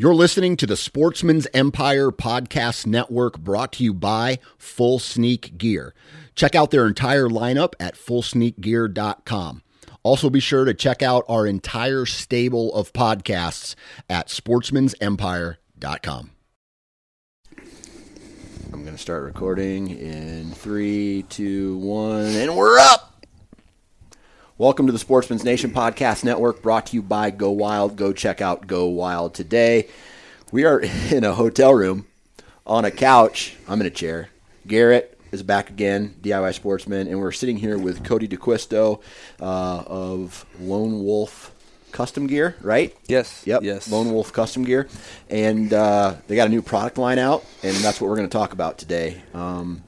You're listening to the Sportsman's Empire Podcast Network brought to you by Full Sneak Gear. Check out their entire lineup at fullsneakgear.com. Also, be sure to check out our entire stable of podcasts at sportsmansempire.com. I'm going to start recording in three, two, one, and we're up. Welcome to the Sportsman's Nation Podcast Network, brought to you by Go Wild. Go check out Go Wild today. We are in a hotel room on a couch. I'm in a chair. Garrett is back again, DIY Sportsman, and we're sitting here with Cody DeQuisto uh, of Lone Wolf Custom Gear, right? Yes. Yep. Yes. Lone Wolf Custom Gear, and uh, they got a new product line out, and that's what we're going to talk about today. Um,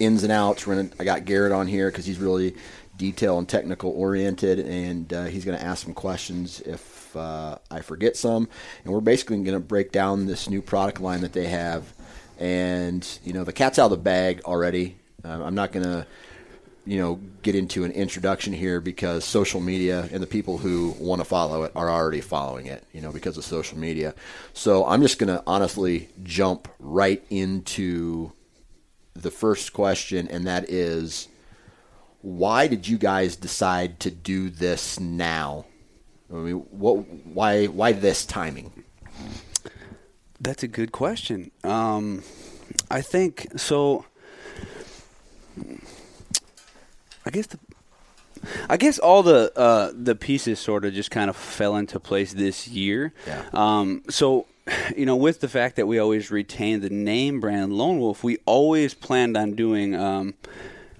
ins and outs. We're gonna, I got Garrett on here because he's really detail and technical oriented, and uh, he's going to ask some questions if uh, I forget some. And we're basically going to break down this new product line that they have. And you know, the cat's out of the bag already. Uh, I'm not going to you know get into an introduction here because social media and the people who want to follow it are already following it you know because of social media so i'm just going to honestly jump right into the first question and that is why did you guys decide to do this now? I mean, what? Why? Why this timing? That's a good question. Um, I think so. I guess the, I guess all the uh, the pieces sort of just kind of fell into place this year. Yeah. Um, so, you know, with the fact that we always retained the name brand Lone Wolf, we always planned on doing um,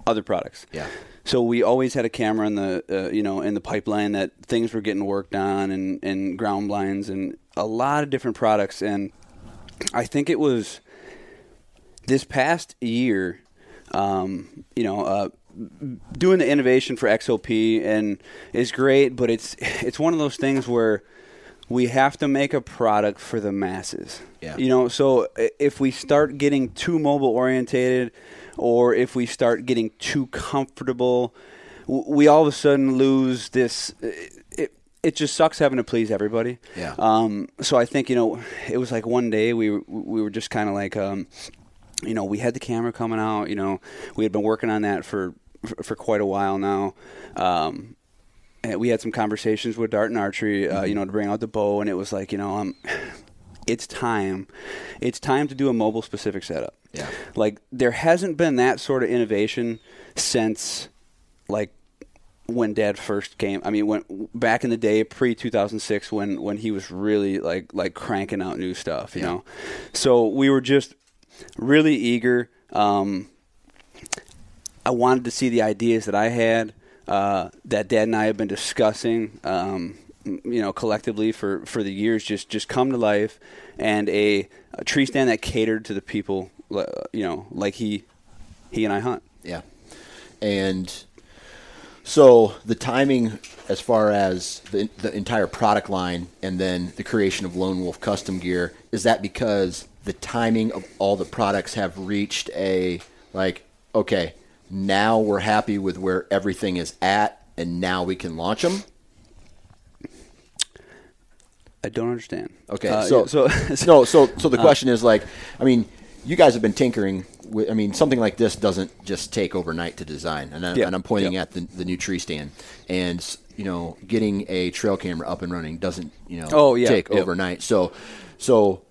other products. Yeah. So we always had a camera in the uh, you know in the pipeline that things were getting worked on and and ground blinds and a lot of different products. And I think it was this past year um, you know uh, doing the innovation for XOP and is great but it's it's one of those things where we have to make a product for the masses. Yeah. You know, so if we start getting too mobile orientated or if we start getting too comfortable, we all of a sudden lose this. It, it just sucks having to please everybody. Yeah. Um, so I think you know, it was like one day we were, we were just kind of like, um, you know, we had the camera coming out. You know, we had been working on that for for, quite a while now. Um, we had some conversations with Darton Archery, uh, you know, to bring out the bow, and it was like, you know, um, it's time, it's time to do a mobile specific setup. Yeah. Like there hasn't been that sort of innovation since, like, when Dad first came. I mean, when back in the day, pre two thousand six, when when he was really like like cranking out new stuff, you Yeah. know. So we were just really eager. Um, I wanted to see the ideas that I had uh, that Dad and I have been discussing, um, you know, collectively for, for the years, just just come to life, and a, a tree stand that catered to the people, uh, you know, like he he and I hunt. Yeah. And so the timing, as far as the the entire product line, and then the creation of Lone Wolf Custom Gear, is that because the timing of all the products have reached a like okay now we're happy with where everything is at and now we can launch them I don't understand. Okay, Uh, so, so no, so so the question is like, I mean, you guys have been tinkering. with I mean, something like this doesn't just take overnight to design, and, I, Yeah, I'm pointing yeah. at the, the new tree stand, and you know, getting a trail camera up and running doesn't you know Oh, yeah, take overnight. So so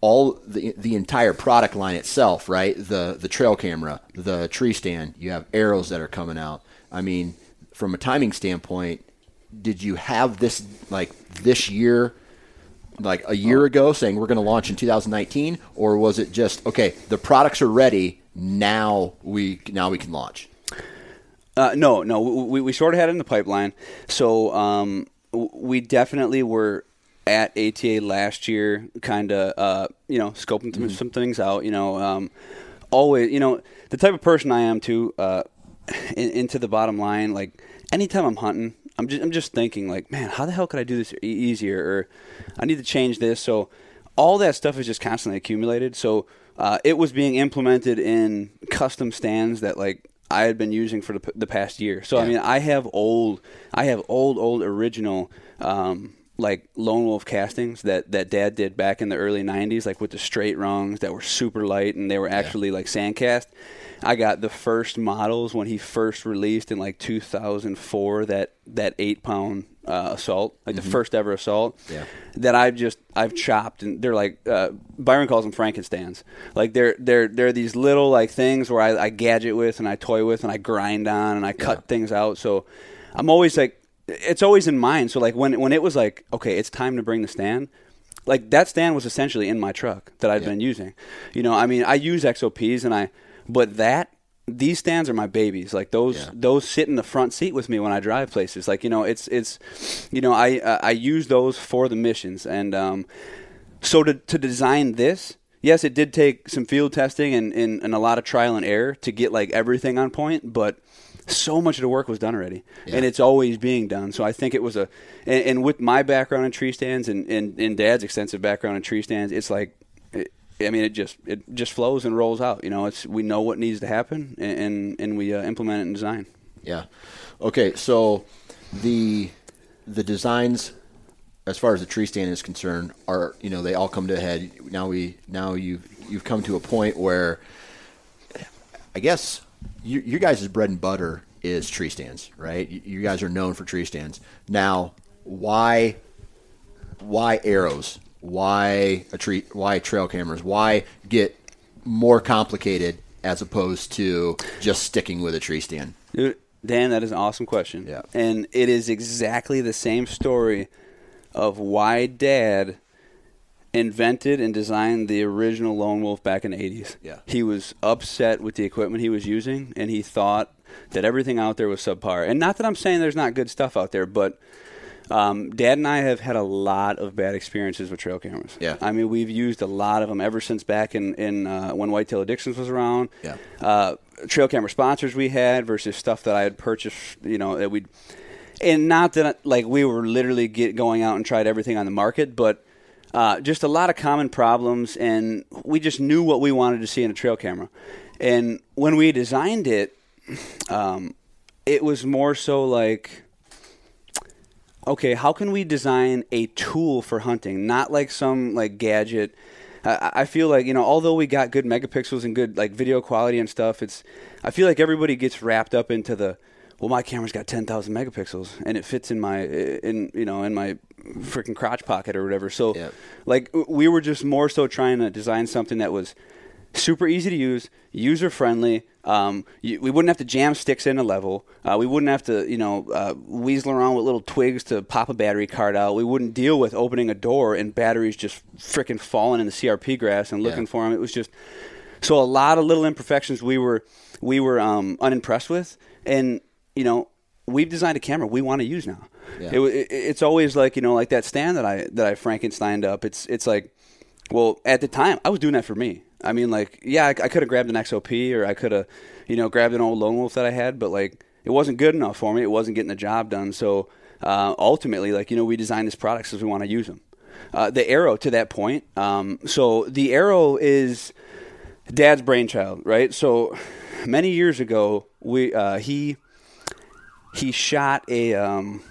all the the entire product line itself, right? The the trail camera, the tree stand, you have arrows that are coming out. I mean, from a timing standpoint, did you have this like this year like a year ago saying we're going to launch in 2019 or was it just okay the products are ready now we now we can launch Uh, no, no, we, we sort of had it in the pipeline. So um, we definitely were at ATA last year, kind of, uh, you know, scoping th- some things out. You know, um, always, you know, the type of person I am too. Uh, in, into the bottom line, like anytime I'm hunting, I'm just I'm just thinking like, man, how the hell could I do this e- easier? Or I need to change this. So all that stuff is just constantly accumulated. So uh, it was being implemented in custom stands that like I had been using for the, p- the past year. So I mean, I have old, I have old, old original um, like lone wolf castings that that dad did back in the early 90s like with the straight rungs that were super light and they were actually like sand cast i got the first models when he first released in like 2004 that that eight pound uh, assault like the first ever assault Yeah. that i've just i've chopped and they're like uh, byron calls them frankenstans like they're they're they're these little like things where I, I gadget with and i toy with and i grind on and i cut Yeah. things out. So i'm always like it's always in mind. So like when when it was like, okay, it's time to bring the stand. Like that stand was essentially in my truck that I've Yeah. been using. You know, I mean, I use XOPs and I, but that these stands are my babies. Like those Yeah. those sit in the front seat with me when I drive places. Like you know, it's it's, you know, I uh, I use those for the missions and um, so to to design this. Yes, it did take some field testing and, and, and a lot of trial and error to get like everything on point, but so much of the work was done already, Yeah. and it's always being done. So I think it was a, and, and with my background in tree stands and, and, and Dad's extensive background in tree stands, it's like, it, I mean, it just it just flows and rolls out. You know, it's we know what needs to happen, and and, and we uh, implement it in design. Yeah. Okay, so the the designs as far as the tree stand is concerned are you know they all come to a head now we now you you've come to a point where I guess you, you guys' bread and butter is tree stands, right? You, you guys are known for tree stands. Now, why why arrows? Why a tree? Why trail cameras? Why get more complicated as opposed to just sticking with a tree stand? Uh, Dan, that is an awesome question. Yeah. And it is exactly the same story of why Dad invented and designed the original Lone Wolf back in the 80s. Yeah. He was upset with the equipment he was using, and he thought that everything out there was subpar. And not that I'm saying there's not good stuff out there, but um, Dad and I have had a lot of bad experiences with trail cameras. Yeah. I mean, we've used a lot of them ever since back in, in uh, when Whitetail Addictions was around. Yeah. Uh, trail camera sponsors we had versus stuff that I had purchased, you know, that we'd. and not that like we were literally get going out and tried everything on the market, but uh, just a lot of common problems, and we just knew what we wanted to see in a trail camera. And when we designed it, um, it was more so like, okay, how can we design a tool for hunting, not like some like gadget. I I feel like you know, although we got good megapixels and good like video quality and stuff, it's. I feel like everybody gets wrapped up into the, well, my camera's got ten thousand megapixels and it fits in my in you know in my freaking crotch pocket or whatever. So, Yeah. like we were just more so trying to design something that was super easy to use, user friendly. Um, you, we wouldn't have to jam sticks in a level. Uh, we wouldn't have to, you know, uh, weasel around with little twigs to pop a battery card out. We wouldn't deal with opening a door and batteries just freaking falling in the CRP grass and looking Yeah. for them. It was just so a lot of little imperfections we were we were um, unimpressed with, and you know. We've designed a camera we want to use now. Yeah. It, it, it's always like you know, like that stand that I that I Frankensteined up. It's it's like well, at the time, I was doing that for me. I mean, like, yeah, I, I could have grabbed an XOP or I could have, you know, grabbed an old Lone Wolf that I had, but like, it wasn't good enough for me. It wasn't getting the job done. So uh, ultimately, like, you know, we designed this product because we want to use them. Uh, the Arrow to that point. Um, so the Arrow is Dad's brainchild, right? So many years ago, we uh, he he shot a. Um,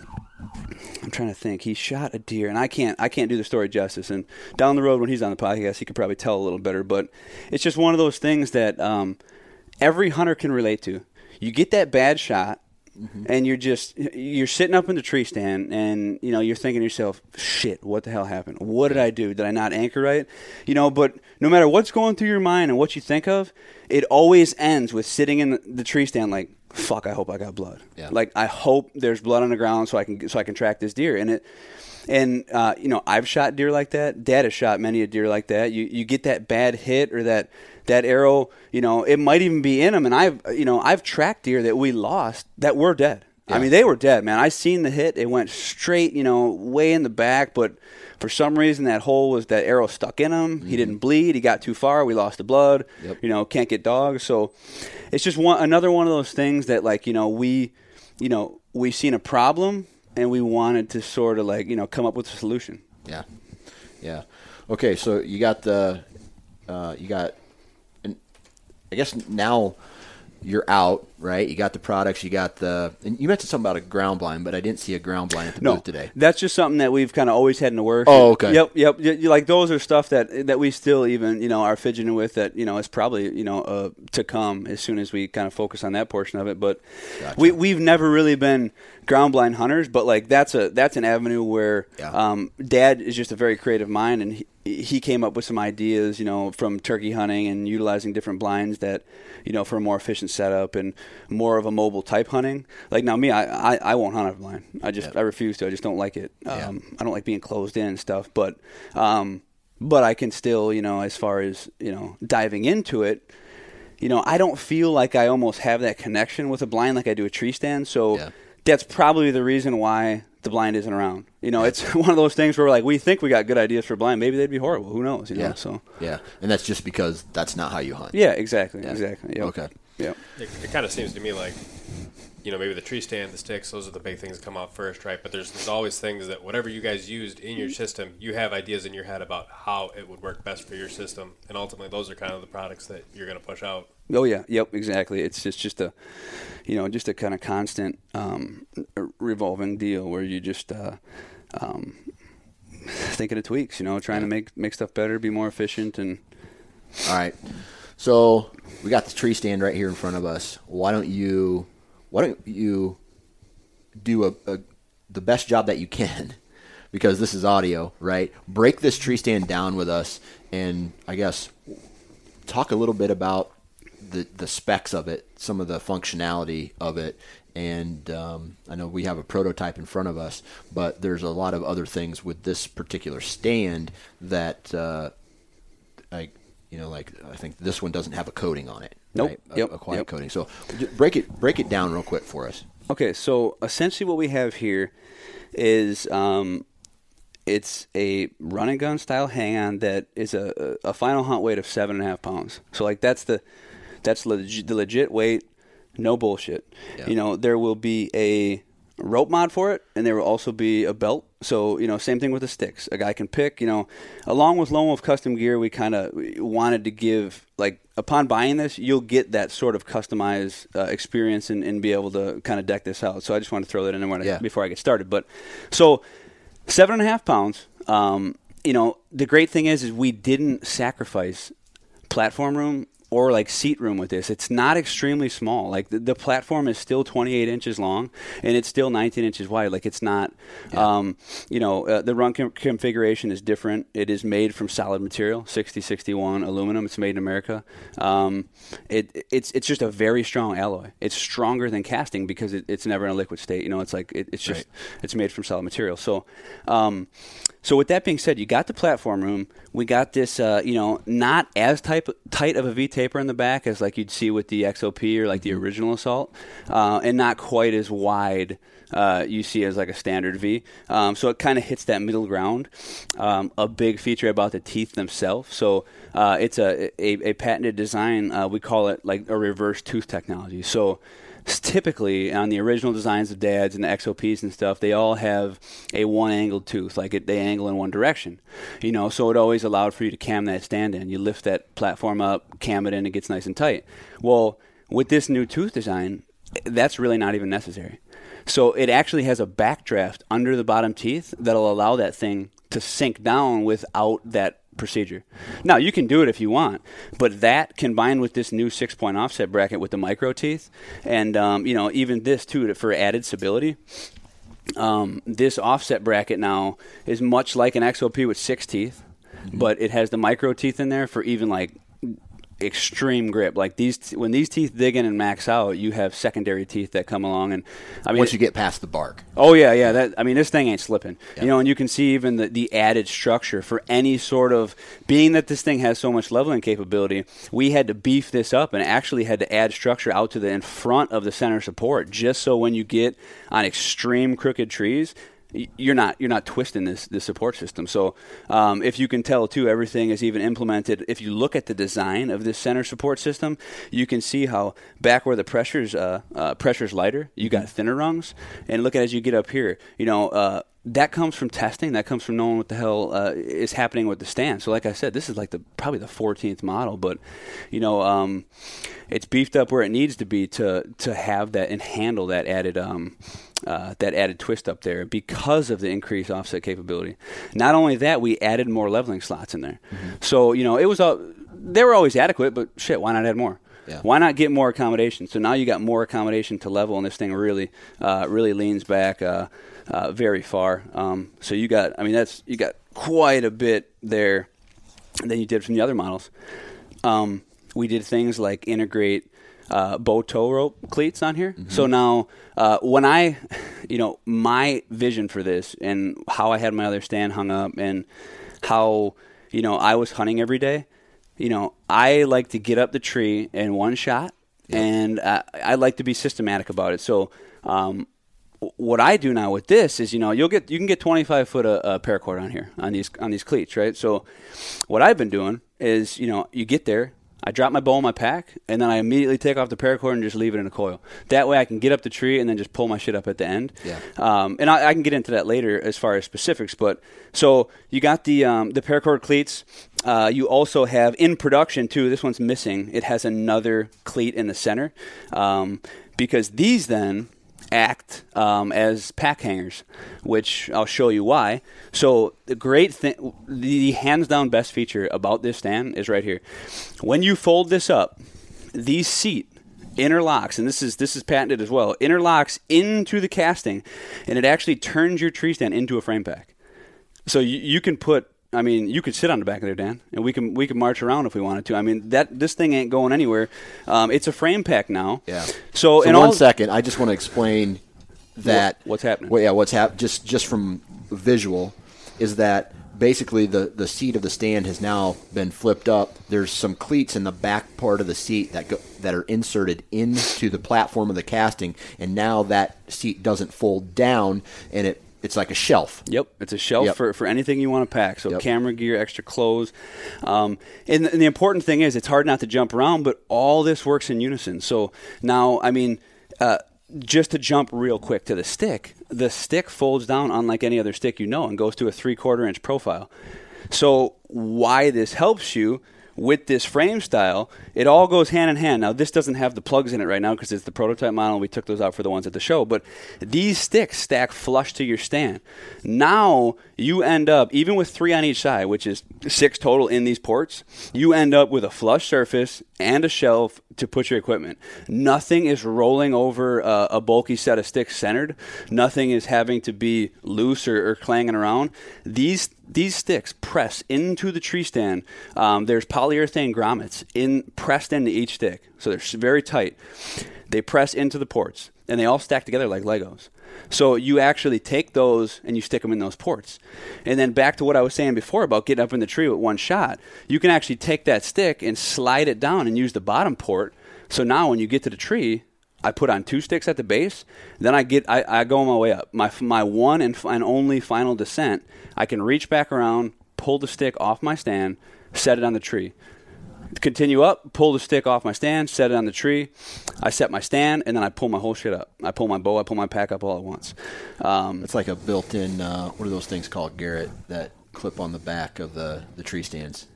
I'm trying to think. He shot a deer, and I can't I can't do the story justice. And down the road when he's on the podcast, he could probably tell a little better. But it's just one of those things that um, every hunter can relate to. You get that bad shot, and you're just you're sitting up in the tree stand, and you know you're thinking to yourself, "Shit, what the hell happened? What did I do? Did I not anchor right?" You know. But no matter what's going through your mind and what you think of, it always ends with sitting in the tree stand like, "Fuck, I hope I got blood." Yeah. Like I hope there's blood on the ground so I can so I can track this deer. And it and uh, you know I've shot deer like that. Dad has shot many a deer like that. You you get that bad hit or that that arrow. You know it might even be in them. And I've you know I've tracked deer that we lost that were dead. I mean they were dead, man. I seen the hit. It went straight, you know, way in the back, but. For some reason, that hole was that arrow stuck in him. He didn't bleed. He got too far. We lost the blood. Yep. You know, can't get dogs. So, it's just one another one of those things that, like, you know, we, you know, we've seen a problem and we wanted to sort of like you know come up with a solution. Yeah, yeah. Okay, so you got the, uh, you got, and I guess now you're out, right? You got the products, you got the, and you mentioned something about a ground blind, but I didn't see a ground blind at the No, booth today. that's just something that we've kind of always had in the works. Oh, okay. Yep, yep. Like those are stuff that that we still even you know are fidgeting with. That you know is probably you know uh, to come as soon as we kind of focus on that portion of it. But Gotcha. we we've never really been ground blind hunters. But like that's a that's an avenue where Yeah. um, Dad is just a very creative mind, and he, he came up with some ideas. You know, from turkey hunting and utilizing different blinds that you know for a more efficient setup and more of a mobile type hunting. Like now, me, I I, I won't hunt out of a blind. I just I refuse to. I just don't like it. Um, I don't like being closed in and stuff. But um, but I can still, you know, as far as you know, diving into it. You know, I don't feel like I almost have that connection with a blind like I do a tree stand. So Yeah. that's probably the reason why the blind isn't around. You know, it's one of those things where like we think we got good ideas for blind. Maybe they'd be horrible. Who knows? You know. Yeah. So Yeah. And that's just because that's not how you hunt. yeah, exactly, exactly. Yep. Okay. yeah. It, it kind of seems to me like, you know, maybe the tree stand, the sticks, those are the big things that come out first, right? But there's, there's always things that whatever you guys used in your system, you have ideas in your head about how it would work best for your system, and ultimately those are kind of the products that you're going to push out. Oh yeah, yep, exactly. It's it's just a, you know, just a kind of constant um, revolving deal where you just uh, um, thinking of tweaks. You know, trying to make make stuff better, be more efficient, and All right. So we got the tree stand right here in front of us. Why don't you why don't you do a, a the best job that you can because this is audio, right? Break this tree stand down with us and I guess talk a little bit about the the specs of it, some of the functionality of it, and um, I know we have a prototype in front of us, but there's a lot of other things with this particular stand that uh, like you know like I think this one doesn't have a coating on it. Nope. Right? A, Yep. a quiet Yep. coating. So break it break it down real quick for us. Okay, so essentially what we have here is um, it's a run and gun style hang on that is a, a final hunt weight of seven and a half pounds. So like that's the that's legit, the legit weight, no bullshit. Yeah. You know there will be a rope mod for it, and there will also be a belt. So you know same thing with the sticks. A guy can pick. You know, along with Lone Wolf Custom Gear, we kind of wanted to give like upon buying this, you'll get that sort of customized uh, experience and, and be able to kind of deck this out. So I just want to throw that in there Yeah. before I get started. But so seven and a half pounds. Um, you know, the great thing is, is we didn't sacrifice platform room or like seat room with this. It's not extremely small. Like the, the platform is still 28 inches long and it's still 19 inches wide. Like it's not, um, you know, uh, the run com- configuration is different. It is made from solid material, 6061 aluminum. It's made in America. Um, it, it's it's just a very strong alloy. It's stronger than casting because it, it's never in a liquid state. You know, it's like it, it's just it's made from solid material. So, um, so with that being said, you got the platform room. We got this, uh, you know, not as type, tight of a V taper in the back as like you'd see with the XOP or like the original Assault, uh, and not quite as wide. Uh, you see as like a standard V, um, so it kind of hits that middle ground. Um, a big feature about the teeth themselves, so uh, it's a, a a patented design. Uh, we call it like a reverse tooth technology. So typically on the original designs of dads and the XOPs and stuff, they all have a one angled tooth, like it, they angle in one direction. You know, so it always allowed for you to cam that stand in. You lift that platform up, cam it in, it gets nice and tight. Well, with this new tooth design, that's really not even necessary. So it actually has a backdraft under the bottom teeth that'll allow that thing to sink down without that procedure. Now you can do it if you want, but that combined with this new six point offset bracket with the micro teeth, and um, you know even this too for added stability. Um, this offset bracket now is much like an XOP with six teeth, but it has the micro teeth in there for even like extreme grip. Like these, when these teeth dig in and max out, you have secondary teeth that come along, and I mean, Once you get past the bark. Oh yeah, yeah. That I mean, this thing ain't slipping. You know, and you can see even the, the added structure for any sort of being that this thing has so much leveling capability. We had to beef this up and actually had to add structure out to the in front of the center support, just so when you get on extreme crooked trees. You're not you're not twisting this this support system. So um, if you can tell too, everything is even implemented. If you look at the design of this center support system, you can see how back where the pressure's uh, uh, pressure's lighter, you got thinner rungs, and look at as you get up here. You know, uh, that comes from testing. That comes from knowing what the hell uh, is happening with the stand. So, like I said, this is like the probably the 14th model, but you know, um, it's beefed up where it needs to be to to have that and handle that added um, uh, that added twist up there because of the increased offset capability. Not only that, we added more leveling slots in there. Mm-hmm. So you know, it was a they were always adequate, but shit, why not add more? Yeah. Why not get more accommodation? So now you got more accommodation to level, and this thing really, uh, really leans back uh, uh, very far. Um, so you got, I mean, that's you got quite a bit there than you did from the other models. Um, we did things like integrate uh, bow tow rope cleats on here. Mm-hmm. So now, uh, when I, you know, my vision for this and how I had my other stand hung up and how, you know, I was hunting every day you know, I like to get up the tree in one shot, and I, I like to be systematic about it. So, um, what I do now with this is, you know, you'll get you can get 25 foot of uh, paracord on here on these on these cleats, right? So, what I've been doing is, you know, you get there, I drop my bow in my pack, and then I immediately take off the paracord and just leave it in a coil. That way, I can get up the tree and then just pull my shit up at the end. Yeah. Um, and I, I, can get into that later as far as specifics. But so you got the um, the paracord cleats. Uh, you also have in production too. This one's missing. It has another cleat in the center um, because these then act um, as pack hangers, which I'll show you why. So the great thing, the hands down best feature about this stand is right here. When you fold this up, these seat interlocks, and this is this is patented as well. Interlocks into the casting, and it actually turns your tree stand into a frame pack. So you, you can put I mean, you could sit on the back of there, Dan, and we can we can march around if we wanted to. I mean, that this thing ain't going anywhere. Um, it's a frame pack now. Yeah. So, so in one second, I just want to explain that what, what's happening. Well, yeah, what's happening? Just just from visual, is that basically the the seat of the stand has now been flipped up. There's some cleats in the back part of the seat that go, that are inserted into the platform of the casting, and now that seat doesn't fold down, and it it's like a shelf. Yep, it's a shelf yep. for, for anything you want to pack. So yep. camera gear, extra clothes, um, and, and, the important thing is it's hard not to jump around, but all this works in unison. So now, I mean, uh, just to jump real quick to the stick, the stick folds down unlike any other stick you know and goes to a three quarter inch profile. So why this helps you with this frame style, it all goes hand in hand. Now, this doesn't have the plugs in it right now because it's the prototype model. We took those out for the ones at the show. But these sticks stack flush to your stand. Now, you end up, even with three on each side, which is six total in these ports, you end up with a flush surface and a shelf to put your equipment. Nothing is rolling over uh, a bulky set of sticks centered. Nothing is having to be loose or, or clanging around. These these sticks press into the tree stand. Um, there's polyurethane grommets in pressed into each stick, so they're very tight. They press into the ports, and they all stack together like Legos. So you actually take those and you stick them in those ports. And then back to what I was saying before about getting up in the tree with one shot, you can actually take that stick and slide it down and use the bottom port. So now when you get to the tree, I put on two sticks at the base. Then I get I, I go on my way up. My my one and, and only final descent. I can reach back around, pull the stick off my stand, set it on the tree. Continue up, pull the stick off my stand, set it on the tree. I set my stand, and then I pull my whole shit up. I pull my bow, I pull my pack up all at once. Um, it's like a built-in. Uh, what are those things called, Garrett? That clip on the back of the the tree stands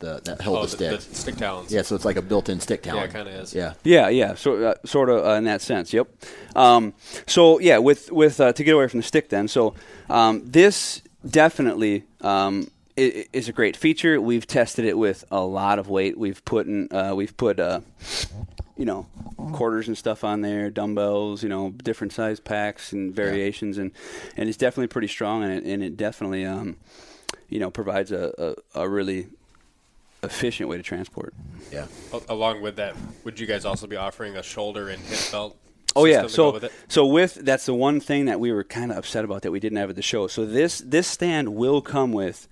the that held oh, the stick. The, the stick talons. Yeah, so it's like a built-in stick talon. Yeah, it kind of is. Yeah, yeah, yeah. So uh, sort of uh, in that sense. Yep. Um, so yeah, with with uh, to get away from the stick, then. So um, this definitely um, is a great feature. We've tested it with a lot of weight. We've put in, uh, we've put uh, you know quarters and stuff on there, dumbbells, you know, different size packs and variations, yeah. and and it's definitely pretty strong, and it, and it definitely um, you know provides a, a, a really efficient way to transport. Yeah. Along with that, would you guys also be offering a shoulder and hip belt? Oh yeah, so with so with that's the one thing that we were kind of upset about that we didn't have at the show. So this this stand will come with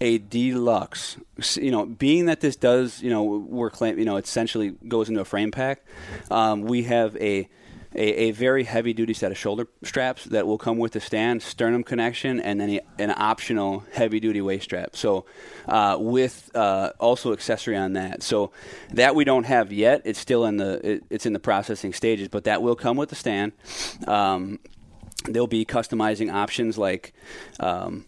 a deluxe. You know, being that this does, you know, we're claim, you know, essentially goes into a frame pack. Um, we have a a, a very heavy duty set of shoulder straps that will come with the stand, sternum connection, and then a, an optional heavy duty waist strap. So, uh, with uh, also accessory on that. So that we don't have yet. It's still in the it, it's in the processing stages, but that will come with the stand. Um, They'll be customizing options like um,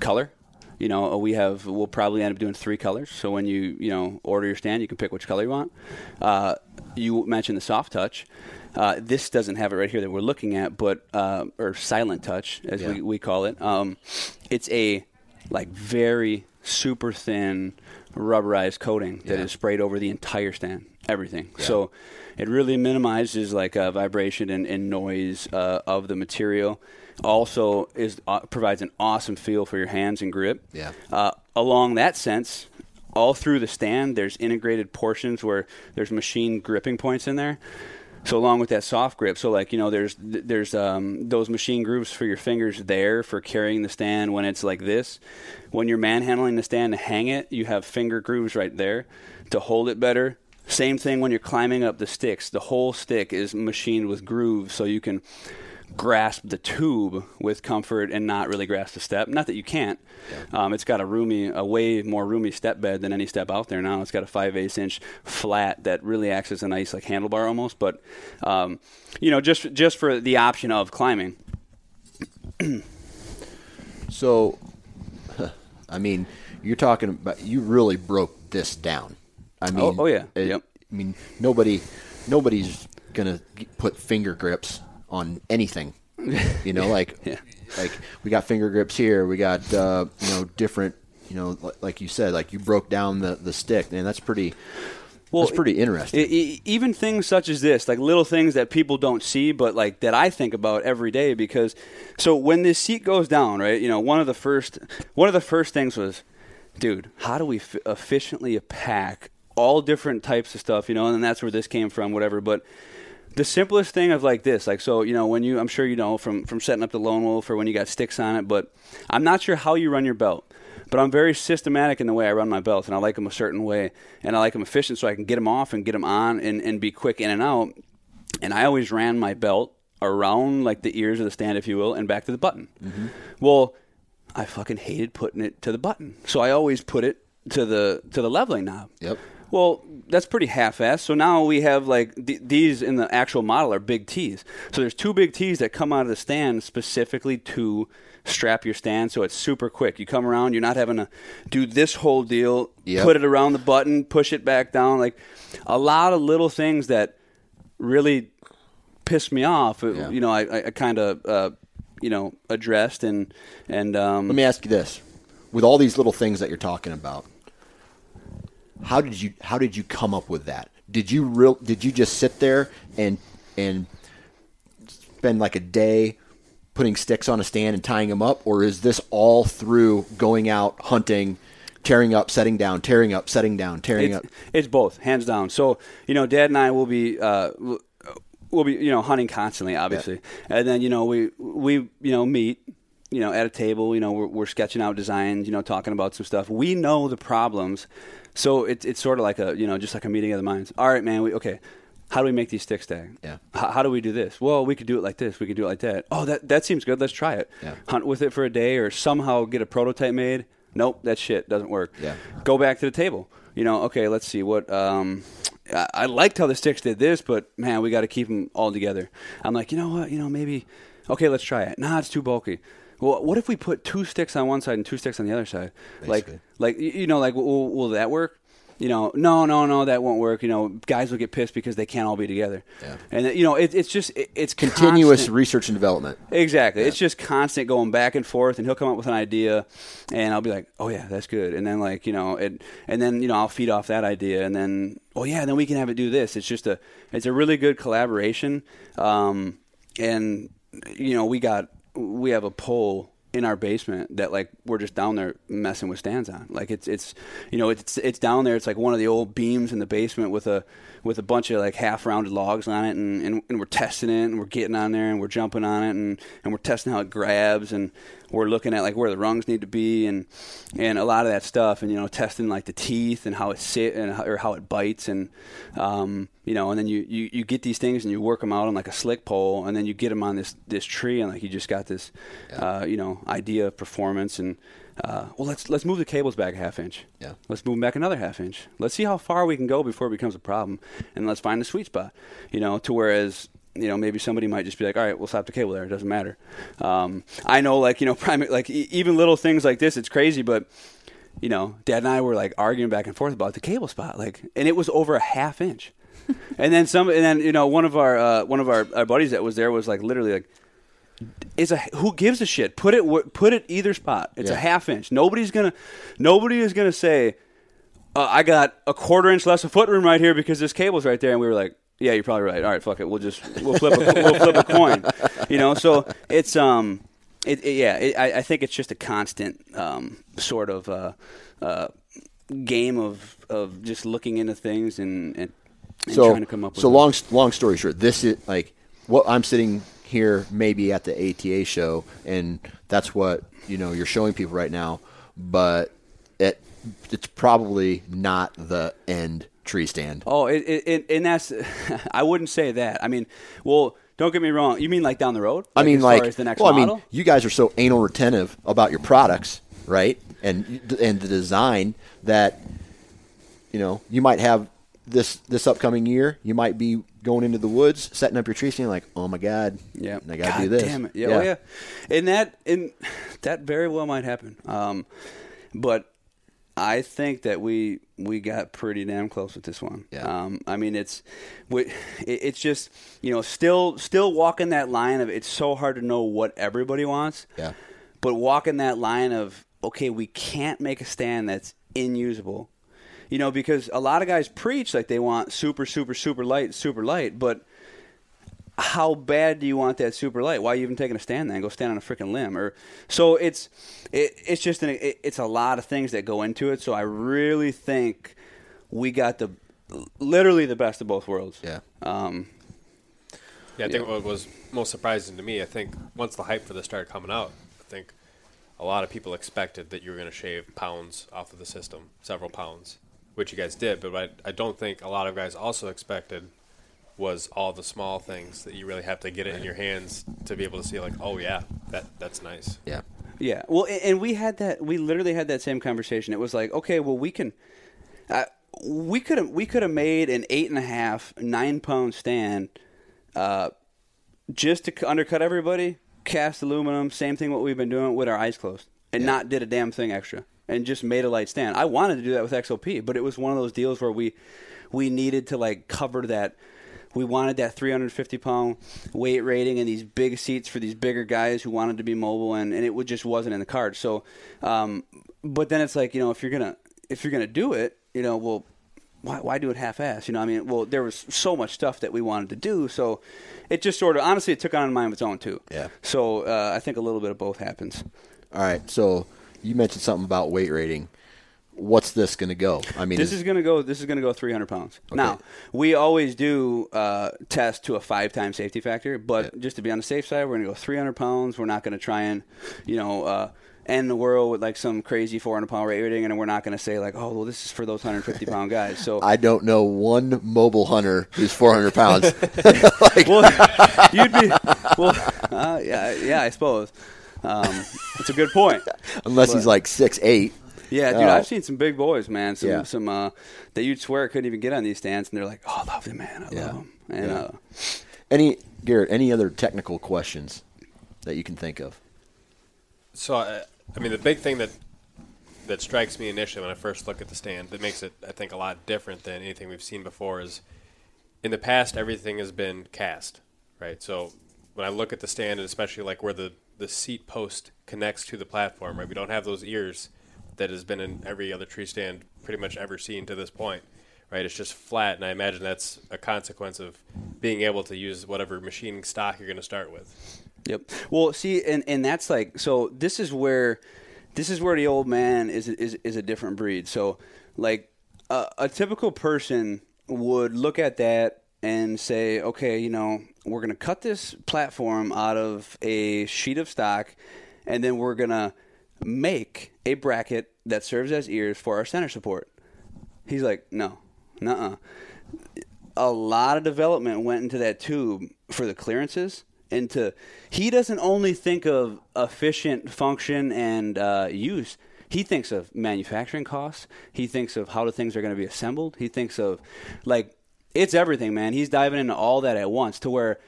color. You know, we have we'll probably end up doing three colors. So when you you know order your stand, you can pick which color you want. Uh, you mentioned the soft touch. Uh, this doesn't have it right here that we're looking at, but uh, or silent touch as Yeah. we, we call it. Um, it's a like very super thin rubberized coating that is Yeah. sprayed over the entire stand, everything. So it really minimizes like uh, vibration and, and noise uh, of the material. Also, is uh, provides an awesome feel for your hands and grip. Yeah. Uh, along that sense, all through the stand, there's integrated portions where there's machine gripping points in there. So along with that soft grip, so like you know, there's there's um, those machine grooves for your fingers there for carrying the stand when it's like this. When you're manhandling the stand to hang it, you have finger grooves right there to hold it better. Same thing when you're climbing up the sticks. The whole stick is machined with grooves, so you can grasp the tube with comfort and not really grasp the step. Not that you can't. Um, it's got a roomy, a way more roomy step bed than any step out there now. It's got a five eighths inch flat that really acts as a nice like handlebar almost. But um, you know, just just for the option of climbing. So, I mean, you're talking about you really broke this down. I mean, Oh- oh, yeah. it- Yep. I mean, nobody, nobody's gonna put finger grips on anything. You know, like, Yeah. like we got finger grips here. We got uh, you know different. You know, like you said, like you broke down the the stick, and that's pretty. Well, that's pretty interesting. E- e- even things such as this, like little things that people don't see, but like that I think about every day. Because so when this seat goes down, right? You know, one of the first one of the first things was, dude, how do we f- efficiently pack all different types of stuff? You know, and that's where this came from, whatever. But the simplest thing of like this, like so, you know, when you, I'm sure you know from from setting up the lone wolf or when you got sticks on it, but I'm not sure how you run your belt. But I'm very systematic in the way I run my belts, and I like them a certain way, and I like them efficient so I can get them off and get them on and, and be quick in and out. And I always ran my belt around like the ears of the stand, if you will, and back to the button. Mm-hmm. Well, I fucking hated putting it to the button, so I always put it to the to the leveling knob. Yep. Well, that's pretty half-assed. So now we have like th- these in the actual model are big T's. So there's two big T's that come out of the stand specifically to strap your stand, so it's super quick. You come around, you're not having to do this whole deal, Yep. put it around the button, push it back down. Like a lot of little things that really pissed me off. uh, Yeah. You know, I, I, I kind of uh, you know addressed and and um, Let me ask you this: with all these little things that you're talking about, how did you how did you come up with that? Did you real did you just sit there and and spend like a day putting sticks on a stand and tying them up, or is this all through going out hunting, tearing up, setting down, tearing up, setting down, tearing it's, up? it's both, hands down. So you know, Dad and I will be uh, we'll be you know hunting constantly, obviously, and then you know we we you know meet. You know, at a table, you know, we're, we're sketching out designs, you know, talking about some stuff. We know the problems, so it's it's sort of like a, you know, just like a meeting of the minds. All right, man. We okay. How do we make these sticks stay? Yeah. How, how do we do this? Well, we could do it like this. We could do it like that. Oh, that that seems good. Let's try it. Yeah. Hunt with it for a day, or somehow get a prototype made. Nope, that shit doesn't work. Yeah. Go back to the table. You know, okay, let's see what. Um, I, I liked how the sticks did this, but man, we got to keep them all together. I'm like, you know what? You know, maybe. Okay, let's try it. Nah, it's too bulky. Well, what if we put two sticks on one side and two sticks on the other side? Basically. Like, like you know, like will, will that work? You know, no, no, no, that won't work. You know, guys will get pissed because they can't all be together. Yeah. And you know, it, it's just it, it's Continuous constant- research and development. Exactly. It's just constant going back and forth, and he'll come up with an idea, and I'll be like, "Oh yeah, that's good." And then like you know, it, and then you know, I'll feed off that idea, and then oh yeah, then we can have it do this. It's just a, it's a really good collaboration, um, and you know, we got we have a pole in our basement that like we're just down there messing with stands on. Like it's it's you know it's it's down there. It's like one of the old beams in the basement with a with a bunch of like half rounded logs on it, and, and and we're testing it, and we're getting on there, and we're jumping on it, and and we're testing how it grabs, and we're looking at like where the rungs need to be, and and a lot of that stuff, and you know testing like the teeth and how it sit and how, or how it bites, and um you know, and then you, you you get these things and you work them out on like a slick pole, and then you get them on this this tree, and like you just got this uh, you know idea of performance and. Uh, well, let's let's move the cables back a half inch. Yeah. Let's move them back another half inch. Let's see how far we can go before it becomes a problem, and let's find the sweet spot. You know, to whereas you know, maybe somebody might just be like, all right, we'll slap the cable there. It doesn't matter. Um, I know, like, you know, primary, like e- even little things like this, it's crazy, but you know, Dad and I were like arguing back and forth about the cable spot, like, and it was over a half inch. And then some, and then you know, one of our uh, one of our, our buddies that was there was like literally like, is a who gives a shit? Put it put it either spot. It's a Yeah. half inch. Nobody's gonna nobody is gonna say, uh, I got a quarter inch less of foot room right here because this cable's right there. And we were like, yeah, you're probably right. All right, fuck it. We'll just we'll flip a, we'll flip a coin. You know, so it's um, it, it- yeah, it, I, I think it's just a constant um sort of uh, uh game of of just looking into things and, and so trying to come up with so long long story short this is like what i'm sitting here maybe at the ata show and that's what you know you're showing people right now but it it's probably not the end tree stand Oh, it, it, and that's I wouldn't say that. I mean, well, don't get me wrong. You mean like down the road? I mean, like, the next well, model? I mean, you guys are so anal retentive about your products, right? And and the design that you know you might have this this upcoming year. You might be going into the woods, setting up your tree stand, like, oh my god, Yeah, I got to do this. Damn it. Yeah, well, yeah, and that and that very well might happen. Um, but I think that we we got pretty damn close with this one. Yeah. Um, I mean, it's we, it, it's just you know still still walking that line of it's so hard to know what everybody wants. Yeah. But walking that line of okay, we can't make a stand that's inusable. You know, because a lot of guys preach like they want super, super, super light, super light, but how bad do you want that super light? Why are you even taking a stand then? Go stand on a freaking limb, or so it's it, it's just an, it, it's a lot of things that go into it. So I really think we got the literally the best of both worlds. Yeah. Um, Yeah, I think what was most surprising to me, I think once the hype for this started coming out, I think a lot of people expected that you were going to shave pounds off of the system, several pounds, which you guys did. But what I, I don't think a lot of guys also expected was all the small things that you really have to get it in your hands to be able to see, like, oh yeah, that that's nice. Yeah. Yeah. Well, a- and we had that. We literally had that same conversation. It was like, okay, well, we can. Uh, we could have we could have made an eight and a half nine pound stand, uh, just to c- undercut everybody. Cast aluminum, same thing. What we've been doing with our eyes closed, and not did a damn thing extra, and just made a light stand. I wanted to do that with XOP, but it was one of those deals where we we needed to like cover that. We wanted that 350 pound weight rating and these big seats for these bigger guys who wanted to be mobile, and, and it would, just wasn't in the cards. So, um, but then it's like you know if you're gonna if you're gonna do it, you know, well, why, why do it half-ass? You know, I mean, well, there was so much stuff that we wanted to do, so it just sort of honestly it took on a mind of its own too. Yeah. So uh, I think a little bit of both happens. All right. So you mentioned something about weight rating. What's this going to go? I mean, This is gonna go. This is gonna go 300 pounds. Now we always do uh, test to a five-time safety factor, but just to be on the safe side, we're gonna go 300 pounds. We're not gonna try and, you know, uh, end the world with like some crazy 400 pound weight rating, and we're not gonna say like, oh, well, this is for those 150 pound guys. So I don't know one mobile hunter who's 400 pounds. well, you'd be well, uh, yeah, yeah, I suppose. Um, it's a good point. unless he's like six eight. Yeah, dude, Oh. I've seen some big boys, man. Some Yeah. some uh, that you'd swear couldn't even get on these stands, and they're like, "Oh, I love them, man. I Yeah. love him." And Yeah. uh, Any Garrett? Any other technical questions that you can think of? So, I, I mean, the big thing that that strikes me initially when I first look at the stand that makes it, I think, a lot different than anything we've seen before is in the past everything has been cast, right? So when I look at the stand, and especially like where the the seat post connects to the platform, right? We don't have those ears that has been in every other tree stand pretty much ever seen to this point. Right, it's just flat, and I imagine that's a consequence of being able to use whatever machining stock you're going to start with. Yep. Well, see, and and that's like so. This is where, this is where the old man is is is a different breed. So, like a, a typical person would look at that and say, okay, you know, we're gonna cut this platform out of a sheet of stock, and then we're gonna make a bracket that serves as ears for our center support. He's like, no, nuh-uh. A lot of development went into that tube for the clearances. Into he doesn't only think of efficient function and uh, use. He thinks of manufacturing costs. He thinks of how the things are going to be assembled. He thinks of like it's everything, man. He's diving into all that at once to where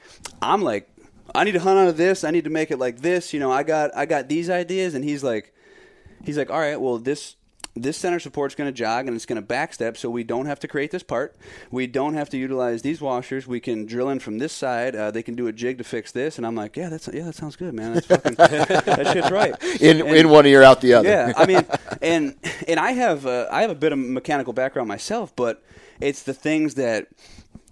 I'm like, I need to hunt out of this. I need to make it like this. You know, I got I got these ideas, and he's like, he's like, all right, well this this center support's going to jog and it's going to backstep, so we don't have to create this part. We don't have to utilize these washers. We can drill in from this side. Uh, they can do a jig to fix this, and I'm like, yeah, that's yeah, that sounds good, man. That's fucking that shit's right. In And- in one ear, out the other. yeah, I mean, and and I have uh, I have a bit of mechanical background myself, but it's the things that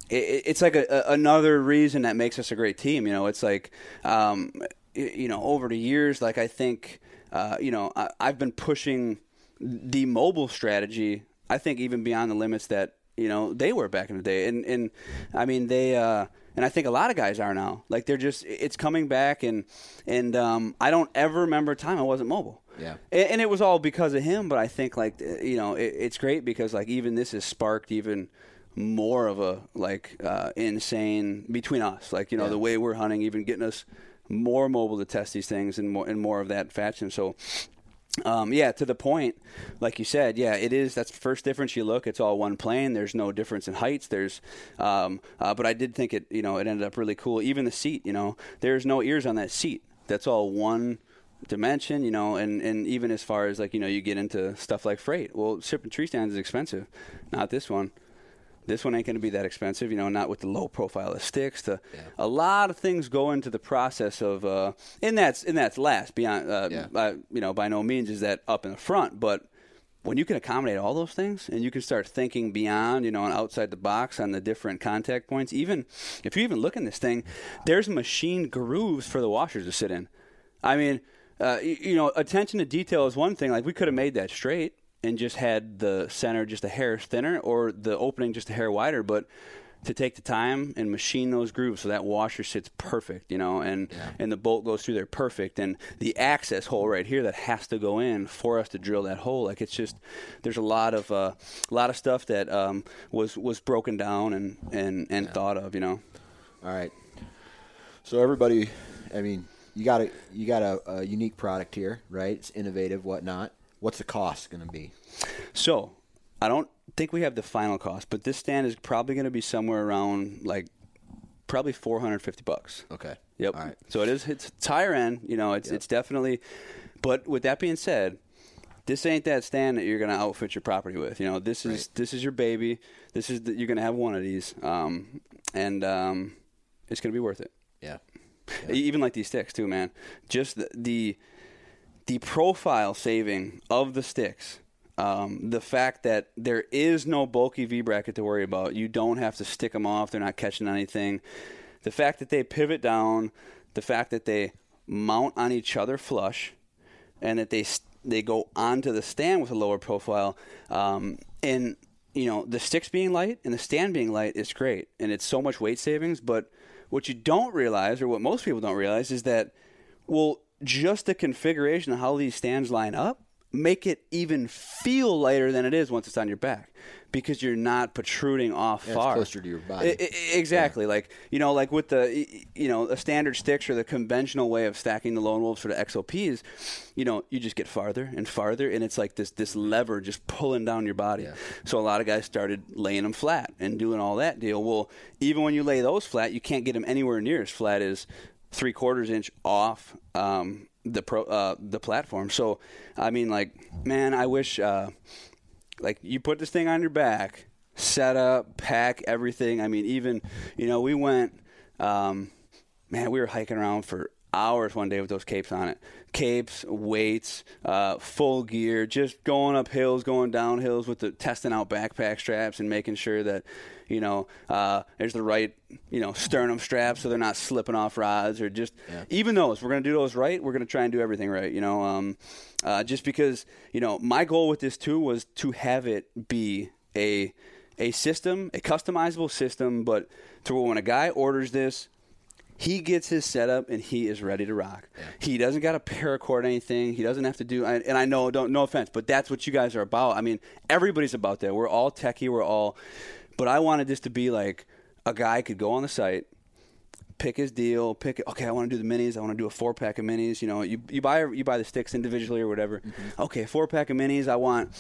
it, it's like a, a, another reason that makes us a great team. You know, it's like um, you know over the years, like I think uh, you know I, I've been pushing the mobile strategy. I think even beyond the limits that you know they were back in the day, and and I mean they. Uh, and I think a lot of guys are now. Like they're just, it's coming back, and and um, I don't ever remember a time I wasn't mobile. Yeah. And, and it was all because of him, but I think like uh, you know it, it's great because like even this has sparked even more of a like uh, insane between us. Like you know Yeah. the way we're hunting, even getting us more mobile to test these things and more and more of that fashion. So. Um, yeah, to the point, like you said, yeah, it is. That's the first difference. You look, it's all one plane. There's no difference in heights. There's, um, uh, but I did think it, you know, it ended up really cool. Even the seat, you know, there's no ears on that seat. That's all one dimension, you know, and, and even as far as like, you know, you get into stuff like freight. Well, shipping tree stands is expensive. Not this one. This one ain't going to be that expensive, you know, not with the low profile of sticks. To, A lot of things go into the process of, uh, and that's and that's last beyond, uh, Yeah. uh, you know, by no means is that up in the front, but when you can accommodate all those things and you can start thinking beyond, you know, and outside the box on the different contact points, even if you even look in this thing, there's machined grooves for the washers to sit in. I mean, uh, you know, attention to detail is one thing. Like we could have made that straight and just had the center just a hair thinner or the opening just a hair wider, but to take the time and machine those grooves so that washer sits perfect, you know, and and the bolt goes through there perfect, and the access hole right here that has to go in for us to drill that hole, like it's just there's a lot of uh, a lot of stuff that um, was was broken down and and and thought of, you know. All right. So everybody, I mean, you got a you got a, a unique product here, right? It's innovative, whatnot. What's the cost going to be? So, I don't think we have the final cost, but this stand is probably going to be somewhere around like probably 450 bucks. Okay. Yep. All right. So it is it's, it's higher end, you know, it's it's definitely but with that being said, this ain't that stand that you're going to outfit your property with. You know, this is Right. this is your baby. This is the, you're going to have one of these um, and um, it's going to be worth it. Yeah. E- Even like these sticks too, man. Just the the, the profile saving of the sticks. Um, the fact that there is no bulky V bracket to worry about. You don't have to stick them off. They're not catching anything. The fact that they pivot down. The fact that they mount on each other flush, and that they they go onto the stand with a lower profile. Um, and you know the sticks being light and the stand being light is great, and it's so much weight savings. But what you don't realize, or what most people don't realize, is that well, just the configuration of how these stands line up make it even feel lighter than it is once it's on your back because you're not protruding off Yeah, it's far closer to your body. I- I- exactly like you know like with the you know a standard sticks or the conventional way of stacking the lone wolves for the xops you know you just get farther and farther and it's like this this lever just pulling down your body Yeah. so a lot of guys started laying them flat and doing all that deal well even when you lay those flat you can't get them anywhere near as flat as three quarters inch off um, the pro uh, the platform. So I mean, like, man, I wish uh, like you put this thing on your back, set up, pack everything. I mean, even you know, we went. Um, man, we were hiking around for hours one day with those capes on it. Capes, weights, uh, full gear, just going up hills, going down hills with the testing out backpack straps and making sure that, you know, uh, there's the right, you know, sternum straps so they're not slipping off rods or just Yeah. even those. We're gonna do those right. We're gonna try and do everything right. You know, um, uh, just because you know my goal with this too was to have it be a a system, a customizable system, but to where when a guy orders this, he gets his setup and he is ready to rock. He doesn't got to paracord anything. He doesn't have to do. And I know, don't no offense, but that's what you guys are about. I mean, everybody's about that. We're all techie. We're all. But I wanted this to be like a guy could go on the site, pick his deal. Pick okay, I want to do the minis. I want to do a four pack of minis. You know, you you buy you buy the sticks individually or whatever. Mm-hmm. Okay, four pack of minis. I want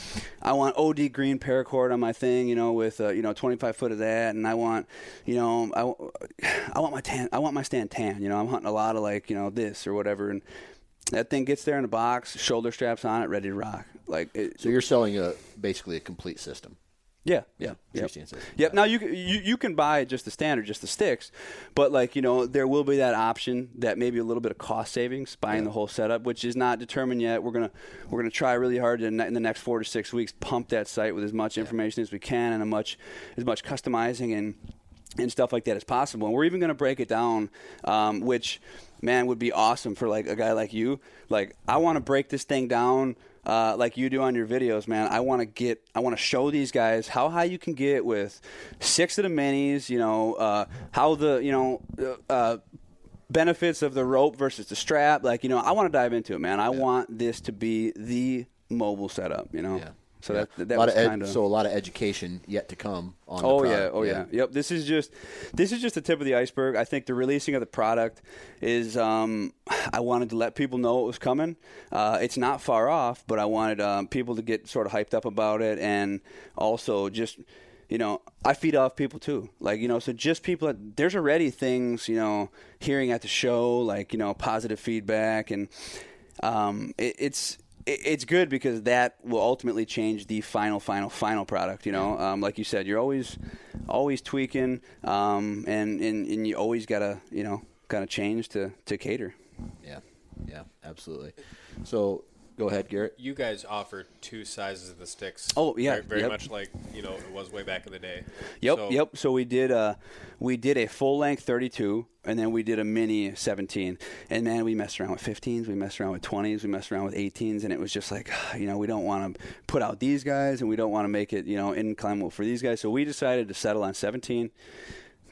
I want OD green paracord on my thing. You know, with uh, you know twenty five foot of that, and I want you know I, I want my tan. I want my stand tan. You know, I'm hunting a lot of like you know this or whatever, and that thing gets there in a box, shoulder straps on it, ready to rock. Like it, So you're selling a basically a complete system. Yeah, yeah, Tree yep. Yep. Now you, can- you you can buy just the standard, just the sticks, but like you know there will be that option that maybe a little bit of cost savings buying the whole setup, which is not determined yet. We're gonna we're gonna try really hard to, in the next four to six weeks pump that site with as much information as we can and a much as much customizing and and stuff like that as possible. And we're even going to break it down, um, which man would be awesome for like a guy like you. Like I want to break this thing down. Uh, like you do on your videos, man. I want to get, I want to show these guys how high you can get with six of the minis. You know, uh, how the, you know, uh, benefits of the rope versus the strap. Like, you know, I want to dive into it, man. I want this to be the mobile setup. You know, Yeah. So Yeah. that that a lot was of ed- kind of so a lot of education yet to come on. the Oh yeah, oh yeah. Yep. This is just this is just the tip of the iceberg. I think the releasing of the product is um, I wanted to let people know it was coming. Uh, it's not far off, but I wanted um, people to get sort of hyped up about it, and also just you know I feed off people too. Like you know, so just people. That, there's already things you know hearing at the show, like you know positive feedback, and um, it, it's it- it's good because that will ultimately change the final, final, final product. You know, um, like you said, you're always, always tweaking, um, and, and and you always gotta, you know, kind of change to to cater. Yeah, yeah, absolutely. So go ahead, Garrett. You guys offer two sizes of the sticks. Oh, yeah, very, very yep. much like you know it was way back in the day. Yep, So- yep. So we did a we did a full length 32, and then we did a mini 17. And man, we messed around with 15s, we messed around with 20s, we messed around with 18s, and it was just like, you know, we don't want to put out these guys, and we don't want to make it, you know, inclimbable for these guys. So we decided to settle on 17.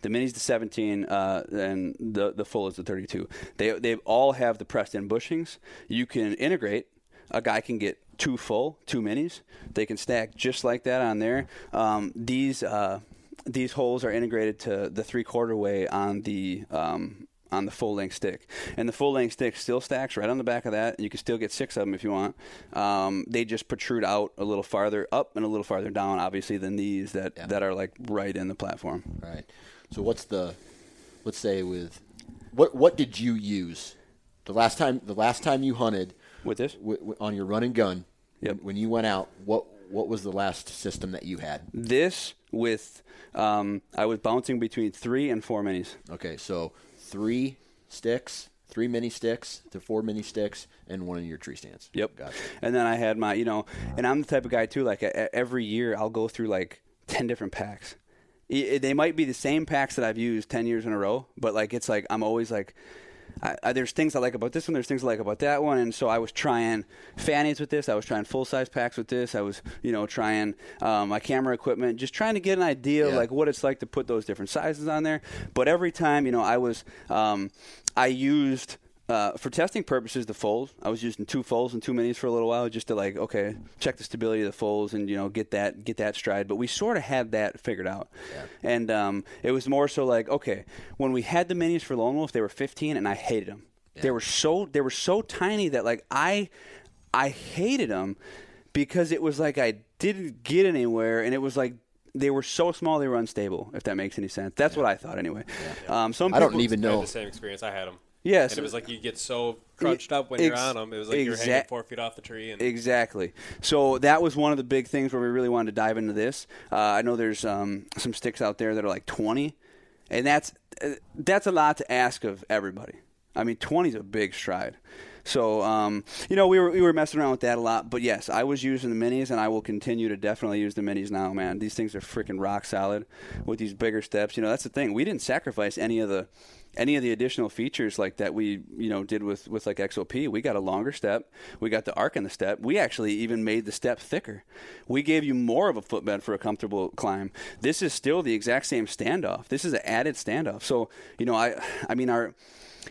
The minis the 17, uh, and the the full is the 32. They they all have the pressed in bushings. You can integrate. A guy can get two full, two minis. They can stack just like that on there. Um, these uh, these holes are integrated to the three quarter way on the um, on the full length stick, and the full length stick still stacks right on the back of that. You can still get six of them if you want. Um, they just protrude out a little farther up and a little farther down, obviously, than these that Yeah. that are like right in the platform. Right. So what's the let's say with what what did you use the last time the last time you hunted With this, w- w- on your run and gun? Yep. When, you went out, what what was the last system that you had? this with um, I was bouncing between three and four minis. Okay, so three sticks, three mini sticks to four mini sticks, and one of your tree stands. Yep. Gotcha. And then I had my, you know, and I'm the type of guy too. Like every year, I'll go through like ten different packs. I- I- They might be the same packs that I've used ten years in a row, but like it's like I'm always like. I, I, there's things I like about this one. There's things I like about that one, and so I was trying fannies with this. I was trying full size packs with this. I was, you know, trying um, my camera equipment, just trying to get an idea of like what it's like to put those different sizes on there. But every time, you know, I was, um, I used uh, for testing purposes, the folds. I was using two folds and two minis for a little while, just to like, okay, check the stability of the folds and you know get that get that stride. But we sort of had that figured out, and um, it was more so like, okay, when we had the minis for Lone Wolf, they were 15, and I hated them. They were so they were so tiny that like I I hated them because it was like I didn't get anywhere, and it was like. They were so small they were unstable. If that makes any sense, that's what I thought anyway. Um, some I don't even I had know. the same experience. I had them. Yes. and it was like you get so crunched up when you're on them. It was like you're hanging four feet off the tree. And Exactly. So that was one of the big things where we really wanted to dive into this. Uh, I know there's um, some sticks out there that are like 20, and that's uh, that's a lot to ask of everybody. I mean, 20 is a big stride. So um, you know, we were we were messing around with that a lot. But yes, I was using the minis, and I will continue to definitely use the minis now. Man, these things are freaking rock solid with these bigger steps. You know, that's the thing. We didn't sacrifice any of the any of the additional features like that we you know did with with like XOP. We got a longer step. We got the arc in the step. We actually even made the step thicker. We gave you more of a footbed for a comfortable climb. This is still the exact same standoff. This is an added standoff. So you know, I I mean our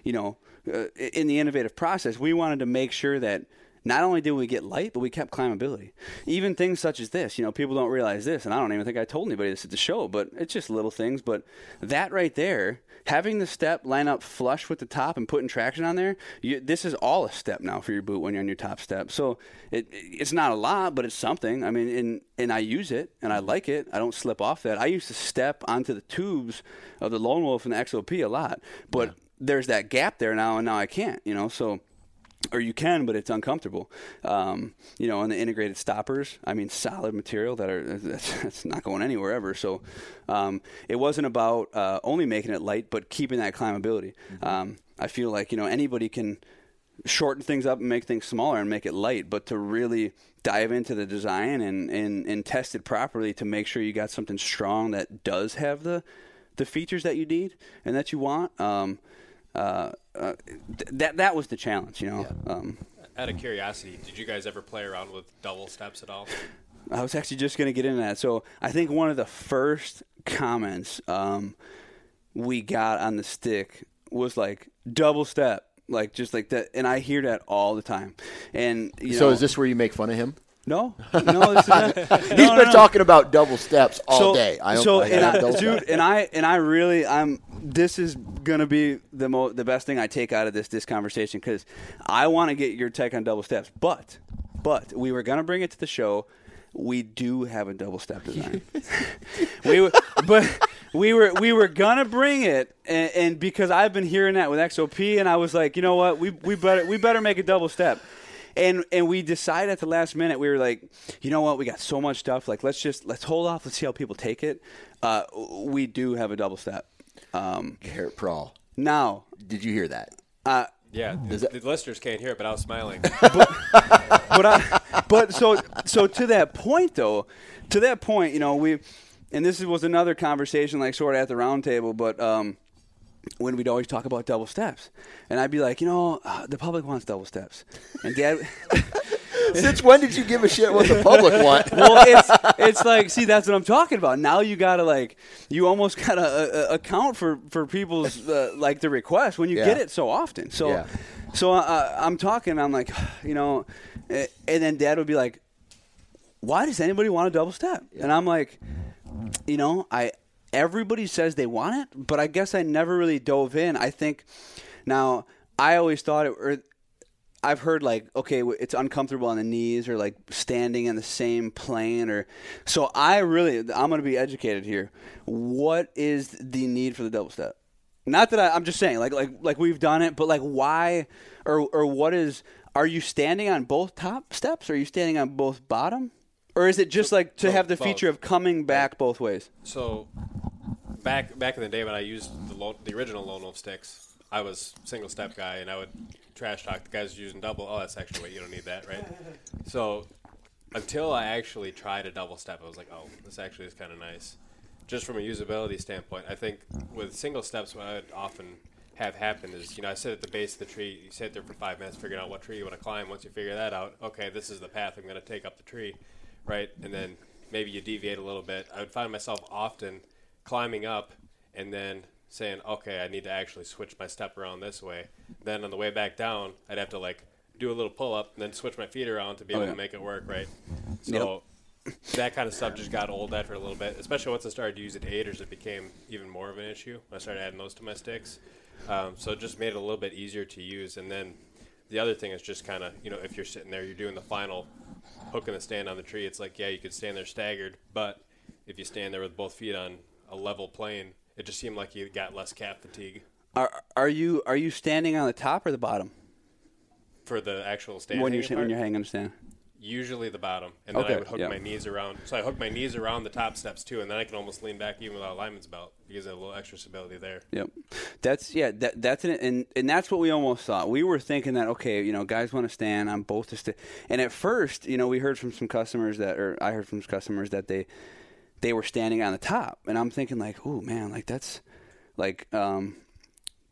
you know uh, in the innovative process, we wanted to make sure that not only did we get light, but we kept climbability. Even things such as this, you know, people don't realize this, and I don't even think I told anybody this at the show, but it's just little things. But that right there, having the step line up flush with the top and putting traction on there, you, this is all a step now for your boot when you're on your top step. So it, it's not a lot, but it's something. I mean, and and I use it and I mm-hmm. like it. I don't slip off that. I used to step onto the tubes of the Lone Wolf and the XOP a lot, but yeah. there's that gap there now, and now I can't. You know, so or you can, but it's uncomfortable. Um, you know, and the integrated stoppers, I mean, solid material that are that's, that's not going anywhere ever. So um, it wasn't about uh, only making it light, but keeping that climbability. Mm-hmm. Um, I feel like you know anybody can shorten things up and make things smaller and make it light, but to really dive into the design and, and, and test it properly to make sure you got something strong that does have the the features that you need and that you want. Um, uh, uh, th- that that was the challenge, you know. Yeah. Um, Out of curiosity, did you guys ever play around with double steps at all? I was actually just going to get into that. So I think one of the first comments um, we got on the stick was like double step, like just like that, and I hear that all the time. And so know, is this where you make fun of him? No, no, this is not, He's no, been no. talking about double steps all so, day. I so, I and I, dude, and I and I really, I'm. This is gonna be the mo- the best thing I take out of this this conversation because I want to get your take on double steps. But, but we were gonna bring it to the show. We do have a double step design. we were, but we were we were gonna bring it, and, and because I've been hearing that with XOP, and I was like, you know what, we we better we better make a double step and and we decided at the last minute we were like, you know what, we got so much stuff. Like let's just let's hold off. Let's see how people take it. Uh, we do have a double step. Um, Garrett Prawl. Now, did you hear that? Uh, yeah, the, the, listeners can't hear it, but I was smiling. but, but, I, but so so to that point though, to that point, you know, we, and this was another conversation like sort of at the round table, but um, when we'd always talk about double steps, and I'd be like, you know, uh, the public wants double steps, and Dad. Since when did you give a shit what the public want? well, it's it's like, see, that's what I'm talking about. Now you gotta like, you almost gotta uh, uh, account for for people's uh, like the request when you yeah. get it so often. So, yeah. so uh, I'm talking. I'm like, you know, and then Dad would be like, "Why does anybody want a double step?" Yeah. And I'm like, you know, I everybody says they want it, but I guess I never really dove in. I think now I always thought it. Or I've heard like okay, it's uncomfortable on the knees or like standing in the same plane or. So I really, I'm going to be educated here. What is the need for the double step? Not that I, I'm just saying, like like like we've done it, but like why, or or what is? Are you standing on both top steps? Or are you standing on both bottom? Or is it just so, like to have the both. feature of coming back both ways? So back back in the day when I used the lo- the original Lone Wolf sticks, I was single step guy, and I would trash talk the guys using double. Oh, that's extra weight. You don't need that, right? So until I actually tried a double step, I was like, oh, this actually is kind of nice. Just from a usability standpoint, I think with single steps, what I would often have happen is, you know, I sit at the base of the tree, you sit there for five minutes figuring out what tree you want to climb. Once you figure that out, okay, this is the path I'm going to take up the tree, right? And then maybe you deviate a little bit. I would find myself often climbing up and then saying, okay, I need to actually switch my step around this way. Then on the way back down, I'd have to like do a little pull up and then switch my feet around to be able oh, yeah. to make it work, right? So yep. that kind of stuff just got old after a little bit, especially once I started using aiders, it became even more of an issue. I started adding those to my sticks. Um, so it just made it a little bit easier to use. And then the other thing is just kind of, you know, if you're sitting there, you're doing the final hook in the stand on the tree, it's like, yeah, you could stand there staggered, but if you stand there with both feet on a level plane, it just seemed like you got less calf fatigue. Are are you are you standing on the top or the bottom? For the actual stand when you're part? when you're hanging on the stand. Usually the bottom, and then okay. I would hook yep. my knees around. So I hook my knees around the top steps too, and then I can almost lean back even without a lineman's belt because I have a little extra stability there. Yep, that's yeah, that, that's an, and and that's what we almost thought. We were thinking that okay, you know, guys want to stand on both the st- and at first, you know, we heard from some customers that, or I heard from some customers that they they were standing on the top, and I'm thinking like, oh man, like that's like um,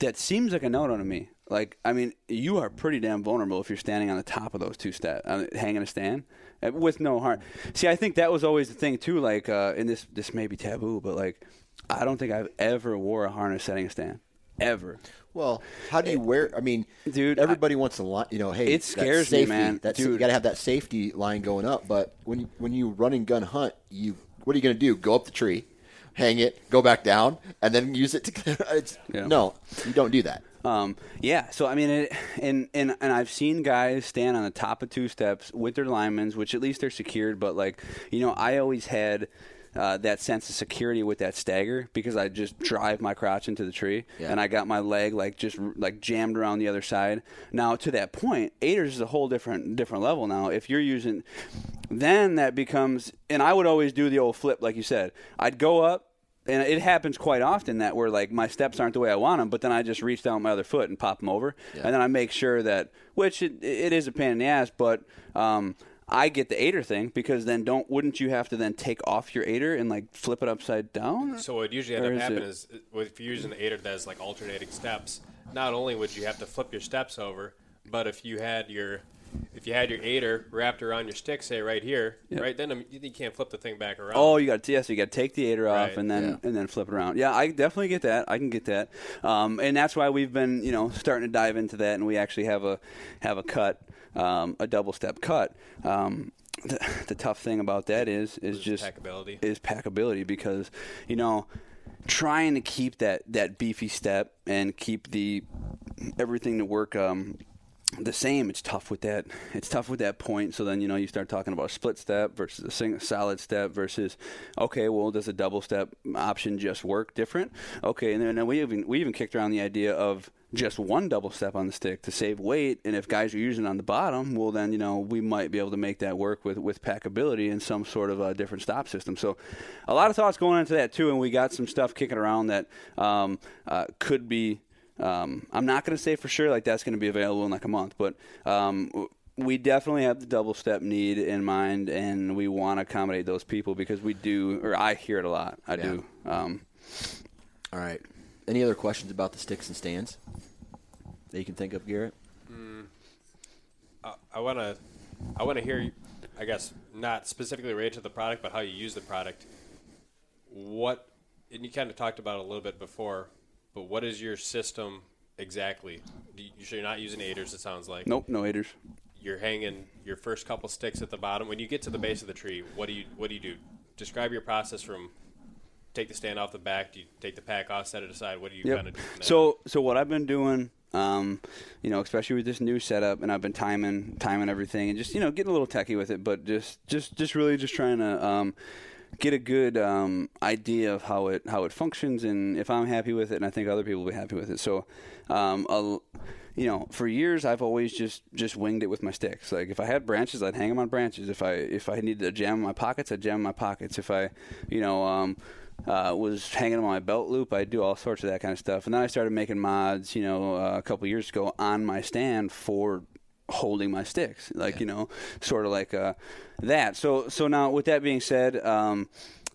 that seems like a no-no to me. Like, I mean, you are pretty damn vulnerable if you're standing on the top of those two steps, uh, hanging a stand uh, with no harm. See, I think that was always the thing too. Like, uh, and this this may be taboo, but like, I don't think I've ever wore a harness setting a stand. ever. Well, how do you wear? I mean, Dude, everybody wants to line. You know, hey, It scares me, man. That's, you got to have that safety line going up. But when you, when you run and gun hunt, you what are you going to do? Go up the tree, hang it, go back down, and then use it to. It's, Yeah. No, you don't do that. Um, yeah, so I mean, it, and and and I've seen guys stand on the top of two steps with their linemen, which at least they're secured. But like, you know, I always had. Uh, that sense of security with that stagger because I just drive my crotch into the tree Yeah. and I got my leg like just like jammed around the other side. Now to that point, aiders is a whole different different level. Now if you're using, then that becomes and I would always do the old flip like you said. I'd go up and it happens quite often that where like my steps aren't the way I want them, but then I just reach down with my other foot and pop them over, Yeah. and then I make sure that which it, it is a pain in the ass, but um, I get the aider thing because then don't wouldn't you have to then take off your aider and like flip it upside down? So what usually end up happening it- is, uh, if you're using the aider that has like alternating steps, not only would you have to flip your steps over, but if you had your if you had your aider wrapped around your stick, say right here, Yep. right then um, you you can't flip the thing back around. Oh, you got to yes, you got to take the aider off Right, and then yeah. and then flip it around. Yeah, I definitely get that. I can get that, um, and that's why we've been you know starting to dive into that, and we actually have a have a cut, um, a double step cut. Um, the, the tough thing about that is is just packability. is packability because you know trying to keep that that beefy step and keep the everything to work um the same it's tough with that it's tough with that point so then you know you start talking about a split step versus a single solid step versus okay well does a double step option just work different okay and then we even we even kicked around the idea of just one double step on the stick to save weight and if guys are using it on the bottom well then you know we might be able to make that work with with packability and some sort of a different stop system so a lot of thoughts going into that too and we got some stuff kicking around that um, uh, could be um, I'm not going to say for sure like that's going to be available in like a month, but um, we definitely have the double step need in mind, and we want to accommodate those people because we do, or I hear it a lot. I do. Um, All right. Any other questions about the sticks and stands that you can think of, Garrett? Mm. I want to I want to hear you- I guess not specifically related to the product, but how you use the product. What and you kind of talked about it a little bit before, but what is your system exactly? Do you, so you're not using aiders. It sounds like. nope, no haters. you're hanging your first couple sticks at the bottom. When you get to the base of the tree, what do you what do you do? Describe your process from take the stand off the back. Do you take the pack off, set it aside? What do you kind of do? So so what I've been doing, um, you know, especially with this new setup, and I've been timing timing everything, and just you know getting a little techie with it, but just just just really just trying to. Um, Get a good um, idea of how it how it functions, and if I'm happy with it, and I think other people will be happy with it. So, um, you know, for years I've always just just winged it with my sticks. Like if I had branches, I'd hang them on branches. If I if I needed to jam in my pockets, I'd jam in my pockets. If I, you know, um, uh, was hanging on my belt loop, I'd do all sorts of that kind of stuff. And then I started making mods, you know, uh, a couple years ago on my stand for holding my sticks, like you know, sort of like uh, that. So so now with that being said, um,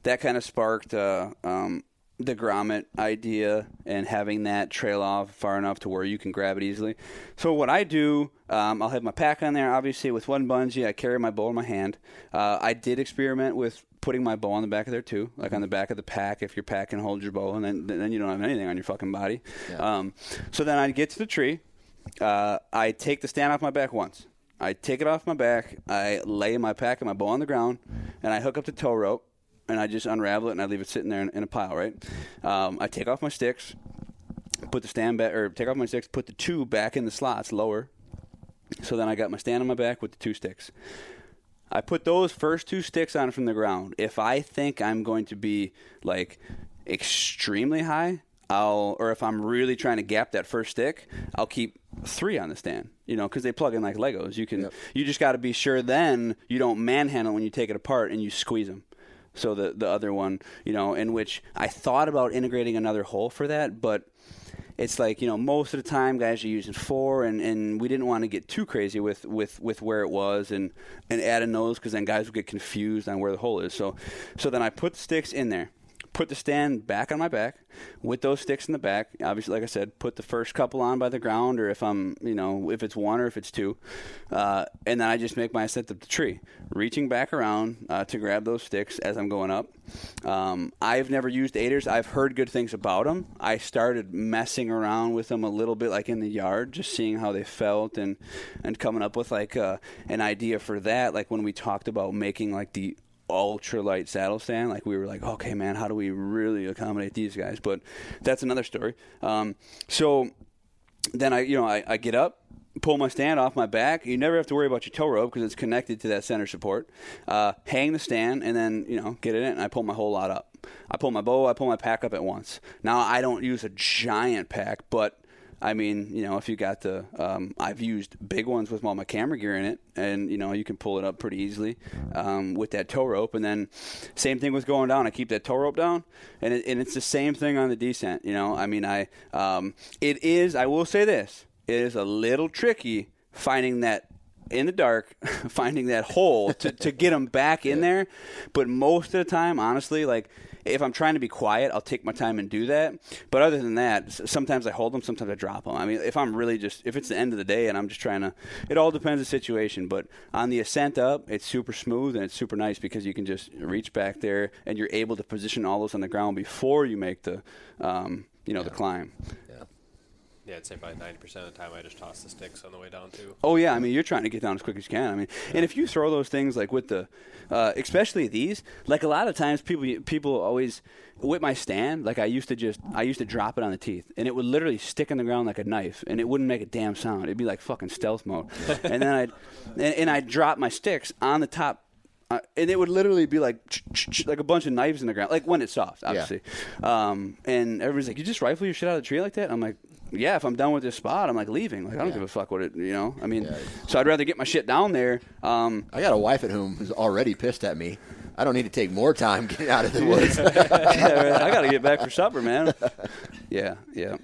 that kind of sparked. Uh, um, the grommet idea and having that trail off far enough to where you can grab it easily. So what I do, um, I'll have my pack on there. Obviously, with one bungee, I carry my bow in my hand. Uh, I did experiment with putting my bow on the back of there too, like on the back of the pack. If your pack can hold your bow, and then then you don't have anything on your fucking body. Yeah. Um, so then I get to the tree. Uh, I take the stand off my back once. I take it off my back. I lay my pack and my bow on the ground, and I hook up the tow rope, and I just unravel it and I leave it sitting there in, in a pile. Right. Um, I take off my sticks, put the stand back, or take off my sticks, put the two back in the slots lower. So then I got my stand on my back with the two sticks. I put those first two sticks on from the ground. If I think I'm going to be like extremely high, I'll or if I'm really trying to gap that first stick, I'll keep three on the stand. You know, because they plug in like Legos. You can Yep. you just got to be sure then you don't manhandle when you take it apart and you squeeze them. So the the other one, you know, in which I thought about integrating another hole for that, but it's like you know most of the time guys are using four and, and we didn't want to get too crazy with, with, with where it was and, and adding those because then guys would get confused on where the hole is. So so then I put the sticks in there put the stand back on my back with those sticks in the back. Obviously, like I said, put the first couple on by the ground, or if I'm, you know, if it's one or if it's two, uh, and then I just make my ascent up the tree, reaching back around uh, to grab those sticks as I'm going up. Um, I've never used aiders. I've heard good things about them. I started messing around with them a little bit, like in the yard, just seeing how they felt and and coming up with like uh, an idea for that. Like when we talked about making like the ultralight saddle stand. Like we were like, okay, man, how do we really accommodate these guys? But that's another story. Um, so then I, you know, I, I get up, pull my stand off my back. You never have to worry about your tow rope because it's connected to that center support. Uh, hang the stand and then you know get it in and I pull my whole lot up. I pull my bow, I pull my pack up at once. Now I don't use a giant pack, but I mean, you know, if you got the, um, I've used big ones with all my camera gear in it, and you know, you can pull it up pretty easily um, with that tow rope. And then, same thing with going down. I keep that tow rope down, and it, and it's the same thing on the descent. You know, I mean, I, um, it is. I will say this: it is a little tricky finding that in the dark, finding that hole to, to get them back in there. But most of the time, honestly, like if I'm trying to be quiet, I'll take my time and do that. But other than that, sometimes I hold them, sometimes I drop them. I mean, if I'm really just if it's the end of the day and I'm just trying to, it all depends the situation. But on the ascent up, it's super smooth and it's super nice because you can just reach back there and you're able to position all those on the ground before you make the, um, you know, yeah. the climb. Yeah. Yeah, I'd say probably ninety percent of the time I just toss the sticks on the way down too. Oh yeah, I mean you're trying to get down as quick as you can. I mean, yeah. and if you throw those things like with the, uh, especially these, like a lot of times people people always with my stand, like I used to just I used to drop it on the teeth, and it would literally stick in the ground like a knife, and it wouldn't make a damn sound. It'd be like fucking stealth mode, and then I'd and, and I'd drop my sticks on the top uh, and it would literally be like like a bunch of knives in the ground, like when it's soft, obviously. Yeah. Um, and everybody's like, "You just rifle your shit out of the tree like that?" I'm like, "Yeah, if I'm done with this spot, I'm like leaving. Like I don't yeah. give a fuck what it, you know. I mean, yeah. so I'd rather get my shit down there." Um, I got a wife at home who's already pissed at me. I don't need to take more time getting out of the woods. yeah, I got to get back for supper, man. Yeah, yeah.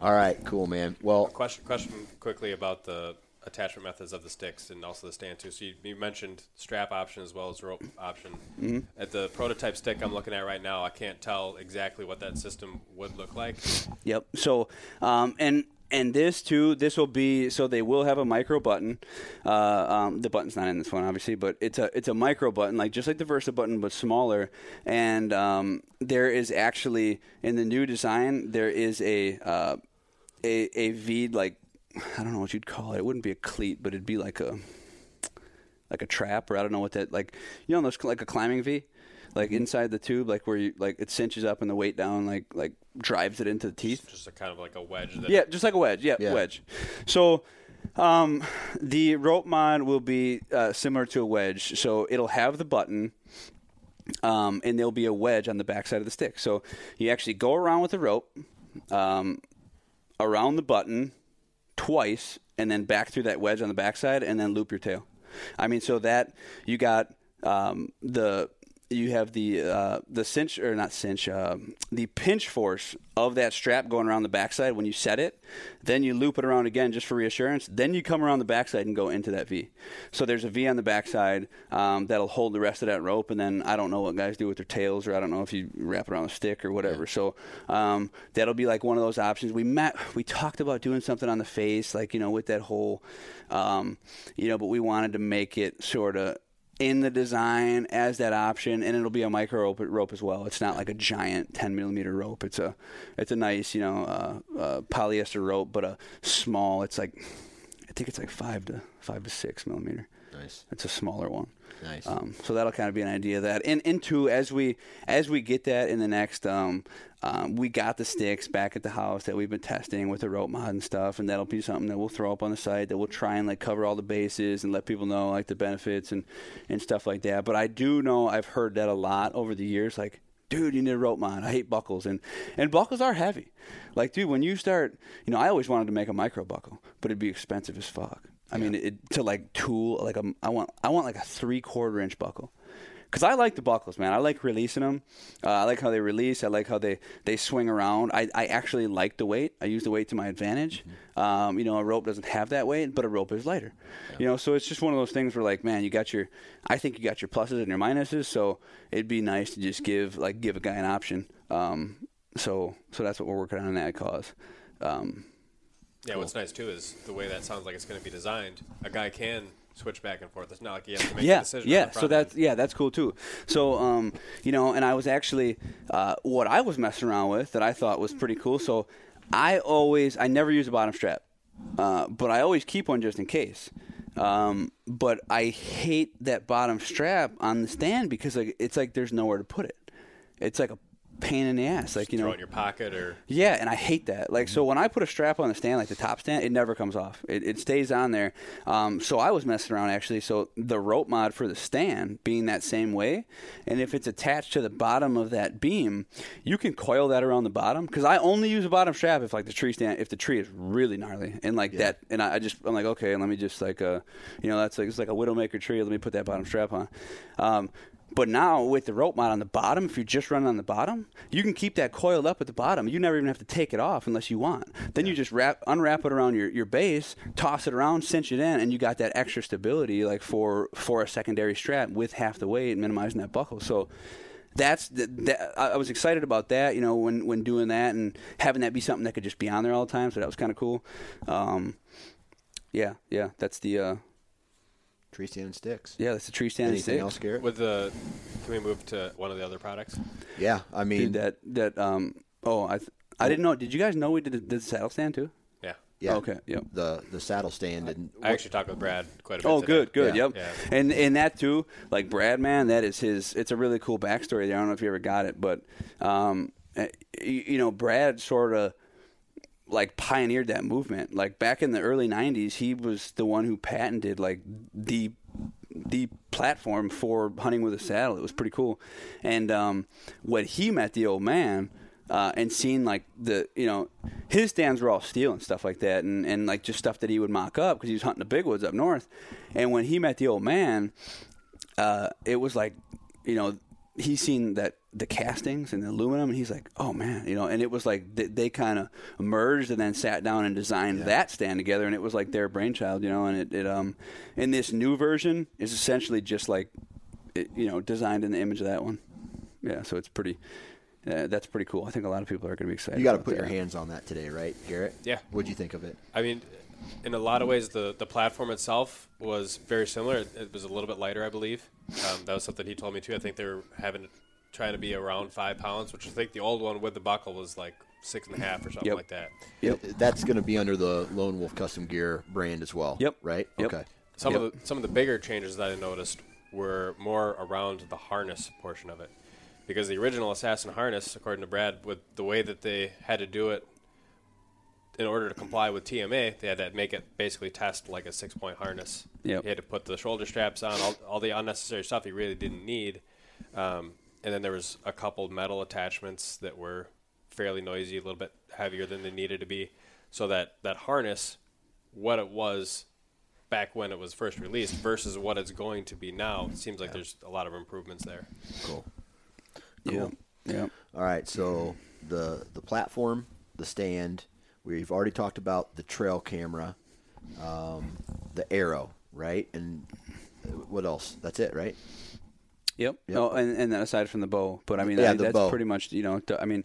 All right, cool, man. Well, question, question quickly about the attachment methods of the sticks and also the stand too. So you, you mentioned strap option as well as rope option. Mm-hmm. At the prototype stick I'm looking at right now, I can't tell exactly what that system would look like. Yep. So um, and and this too, this will be so they will have a micro button. Uh, um, the button's not in this one, obviously, but it's a it's a micro button, like just like the Versa button, but smaller. And um, there is actually in the new design there is a uh, a a V like I don't know what you'd call it. It wouldn't be a cleat, but it'd be like a like a trap, or I don't know what that like. You know, those like a climbing V, like mm-hmm. inside the tube, like where you like it cinches up and the weight down, like like drives it into the teeth. Just a kind of like a wedge. yeah, just like a wedge. Yeah, yeah. wedge. So. Um, the rope mod will be uh, similar to a wedge, so it'll have the button, um, and there'll be a wedge on the backside of the stick. So you actually go around with the rope, um, around the button, twice and then back through that wedge on the backside and then loop your tail. I mean, so that you got um, the you have the uh, the cinch or not cinch uh, the pinch force of that strap going around the backside when you set it. Then you loop it around again just for reassurance. Then you come around the backside and go into that V. So there's a V on the backside um, that'll hold the rest of that rope. And then I don't know what guys do with their tails, or I don't know if you wrap it around a stick or whatever. Yeah. So um, that'll be like one of those options. We met we talked about doing something on the face, like you know with that whole, um, you know, but we wanted to make it sort of in the design as that option, and it'll be a micro rope, rope as well. It's not like a giant 10 millimeter rope. It's a it's a nice you know uh, uh, polyester rope, but a small. It's like I think it's like five to five to six millimeter. Nice. It's a smaller one. Nice. Um, so that'll kind of be an idea of that. And into as we as we get that in the next, um, um, we got the sticks back at the house that we've been testing with the rope mod and stuff, and that'll be something that we'll throw up on the site that we'll try and like cover all the bases and let people know like the benefits and and stuff like that. But I do know I've heard that a lot over the years, like dude, you need a rope mod. I hate buckles, and and buckles are heavy. Like, dude, when you start, you know, I always wanted to make a micro buckle, but it'd be expensive as fuck. I mean, it, to like tool like a, I want I want like a three quarter inch buckle because I like the buckles, man. I like releasing them. Uh, I like how they release. I like how they, they swing around. I, I actually like the weight. I use the weight to my advantage. Mm-hmm. Um, you know, a rope doesn't have that weight, but a rope is lighter. You know, so it's just one of those things where like, man, you got your. I think you got your pluses and your minuses. So it'd be nice to just give like give a guy an option. Um, so so that's what we're working on in that cause. Um, Yeah, what's nice too is the way that sounds like it's going to be designed. A guy can switch back and forth. It's not like you have to make yeah, a decision. yeah. So that's yeah, that's cool too. So um, you know, and I was actually uh, what I was messing around with that I thought was pretty cool. So I always I never use a bottom strap, uh, but I always keep one just in case. Um, but I hate that bottom strap on the stand because like it's like there's nowhere to put it. It's like a pain in the ass. Like you throw know, in your pocket or yeah, and I hate that. Like, so when I put a strap on the stand, like the top stand, it never comes off. It, it stays on there. Um, so I was messing around actually. So the rope mod for the stand being that same way, and if it's attached to the bottom of that beam, you can coil that around the bottom. Because I only use a bottom strap if like the tree stand, if the tree is really gnarly and like that. And I, I just I'm like, okay, let me just like uh, you know, that's like it's like a widowmaker tree. Let me put that bottom strap on. Um, but now with the rope mod on the bottom, if you're just running on the bottom, you can keep that coiled up at the bottom. You never even have to take it off unless you want. Then you just wrap, unwrap it around your, your base, toss it around, cinch it in, and you got that extra stability like for for a secondary strap with half the weight, minimizing that buckle. So that's the, that, I I was excited about that, you know, when when doing that and having that be something that could just be on there all the time. So that was kind of cool. Um, yeah, yeah, that's the uh, Tree stand and sticks. yeah, that's a tree stand. and Anything else, Garrett? with the. Can we move to one of the other products? yeah, I mean, Dude, that that um oh I th- I didn't know. Did you guys know we did, did the saddle stand too? Yeah. yeah, Okay. Yep. the the saddle stand and I actually talked with Brad quite a bit. Oh, today. good, good. Yeah. Yep. Yeah. And and that too, like Brad, man, that is his. It's a really cool backstory there. I don't know if you ever got it, but um, eh, you, you know, Brad sort of like pioneered that movement. Like back in the early '90s, he was the one who patented like the the platform for hunting with a saddle. It was pretty cool. And um, when he met the old man. Uh, and seen like the you know his stands were all steel and stuff like that and, and like just stuff that he would mock up because he was hunting the big woods up north and when he met the old man uh, it was like you know he's seen that the castings and the aluminum and he's like oh man you know and it was like they, they kind of merged and then sat down and designed that stand together and it was like their brainchild you know and it, it um and this new version is essentially just like it, you know designed in the image of that one yeah so it's pretty uh, that's pretty cool i think a lot of people are going to be excited you got to about put your hands on that today, right, Garrett? Yeah. What'd you think of it? I mean, in a lot of ways, the, the platform itself was very similar. It, it was a little bit lighter, I believe. Um, that was something he told me too. I think they're having trying to be around five pounds, which I think the old one with the buckle was like six and a half or something Yep. like that. yep That's going to be under the Lone Wolf Custom Gear brand as well. Yep. Right. Yep. Okay. Some Yep. of the some of the bigger changes that I noticed were more around the harness portion of it, because the original Assassin harness, according to Brad, with the way that they had to do it in order to comply with TMA, they had to make it basically test like a six point harness. Yep. He had to put the shoulder straps on, all, all the unnecessary stuff he really didn't need. Um, and then there was a couple metal attachments that were fairly noisy, a little bit heavier than they needed to be. So that, that harness, what it was back when it was first released versus what it's going to be now, it seems like there's a lot of improvements there. Cool. yeah yeah All right. So the the platform, the stand. We've already talked about the trail camera, um, the arrow, right? And what else? That's it, right? Yep. Yep. Oh, and, and then aside from the bow, but I mean, Yeah, the that's bow. pretty much you know. I mean,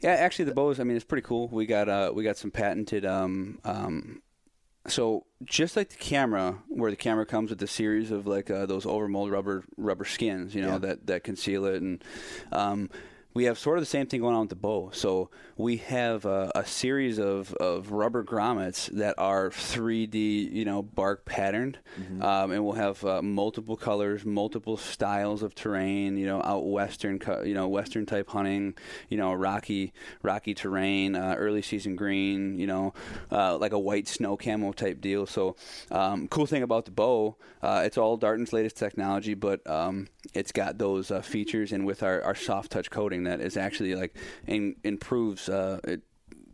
yeah, actually, the bows. I mean, it's pretty cool. We got uh, we got some patented. Um, um, so just like the camera, where the camera comes with a series of like uh, those overmold rubber rubber skins, you know, Yeah. that that conceal it, and um, we have sort of the same thing going on with the bow. So we have a, a series of, of rubber grommets that are 3D, you know, bark patterned, um, and we'll have uh, multiple colors, multiple styles of terrain. You know, out western, you know, western type hunting. You know, rocky, rocky terrain, uh, early season green. You know, uh, like a white snow camo type deal. So, um, cool thing about the bow, uh, it's all Darton's latest technology, but um, it's got those uh, features, and with our, our soft touch coating, that is actually like in, improves. Uh, it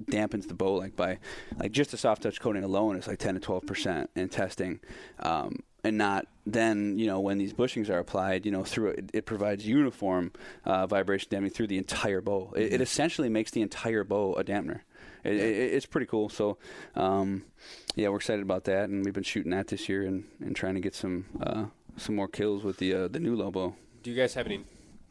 dampens the bow like by like just the soft touch coating alone is like 10 to 12 percent in testing. Um, and not then you know when these bushings are applied you know through it, it provides uniform uh, vibration damping through the entire bow. It, it essentially makes the entire bow a dampener. It, it, it's pretty cool. So um, yeah we're excited about that and we've been shooting that this year and, and trying to get some uh, some more kills with the uh, the new lobo. Do you guys have any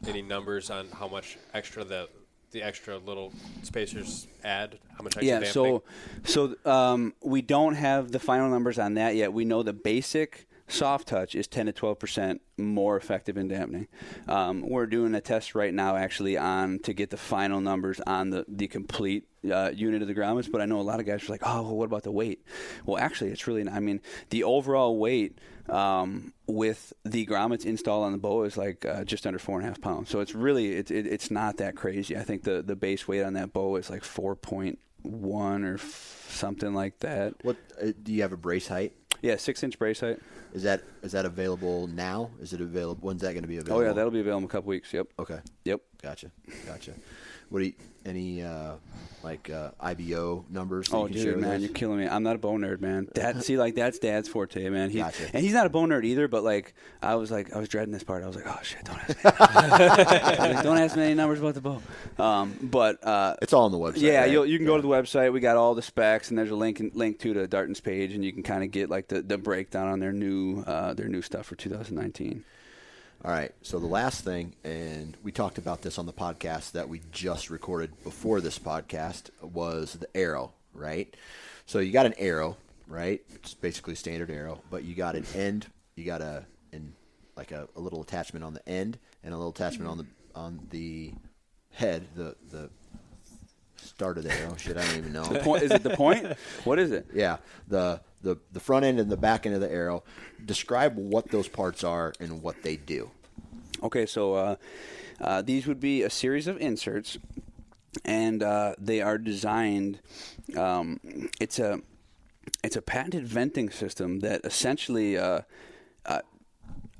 any numbers on how much extra the the extra little spacers add? How much extra yeah so so um, we don't have the final numbers on that yet. We know the basic soft touch is 10 to 12 percent more effective in dampening. Um, we're doing a test right now actually on to get the final numbers on the, the complete uh, unit of the grommets but i know a lot of guys are like oh well, what about the weight? Well actually it's really not, i mean the overall weight um, with the grommets installed on the bow is like uh, just under four and a half pounds so it's really it, it, it's not that crazy i think the, the base weight on that bow is like 4.1 or f- something like that What uh, do you have a brace height? yeah six inch brace height Is that is that available now? Is it available? When's that going to be available? Oh yeah, that'll be available in a couple weeks. Yep. Okay. Yep. Gotcha. Gotcha. What do you, any uh, like uh, IBO numbers? Oh, dude, man, you're killing me. I'm not a bone nerd, man. Dad, see, like that's Dad's forte, man. He, Gotcha. And he's not a bone nerd either. But like, I was like, I was dreading this part. I was like, oh shit, don't ask me. Like, don't ask me any numbers about the bow. Um, but uh, It's all on the website. yeah, right? you'll, you can go Yeah. to the website. We got all the specs, and there's a link link to the Darton's page, and you can kind of get like the, the breakdown on their new uh, their new stuff for 2019. All right. So the last thing, and we talked about this on the podcast that we just recorded before this podcast, was the arrow, right? So you got an arrow, right? It's basically standard arrow, but you got an end, you got a in like a, a little attachment on the end and a little attachment on the on the head, the the start of the arrow. Shit, I don't even know. Point, is it the point? What is it? Yeah, the the the front end and the back end of the arrow. Describe what those parts are and what they do. Okay, so uh, uh, these would be a series of inserts, and uh, they are designed. Um, it's a it's a patented venting system that essentially uh, uh,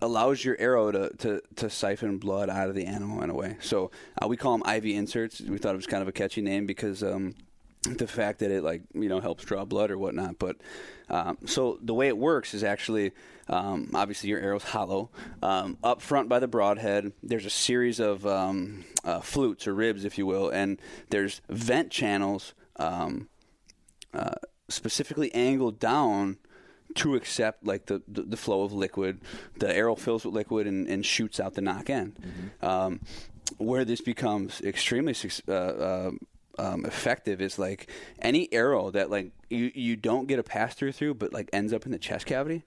allows your arrow to, to, to siphon blood out of the animal in a way. So uh, we call them IV inserts. We thought it was kind of a catchy name because um, the fact that it like you know helps draw blood or whatnot. But um, so the way it works is actually um, obviously your arrow's hollow. Um, up front by the broadhead, there's a series of um, uh, flutes or ribs, if you will, and there's vent channels. Um, uh, specifically angled down to accept like the, the, the flow of liquid. The arrow fills with liquid and, and shoots out the nock end. Um, where this becomes extremely uh, uh, um, effective is like any arrow that like you, you don't get a pass through through, but like ends up in the chest cavity.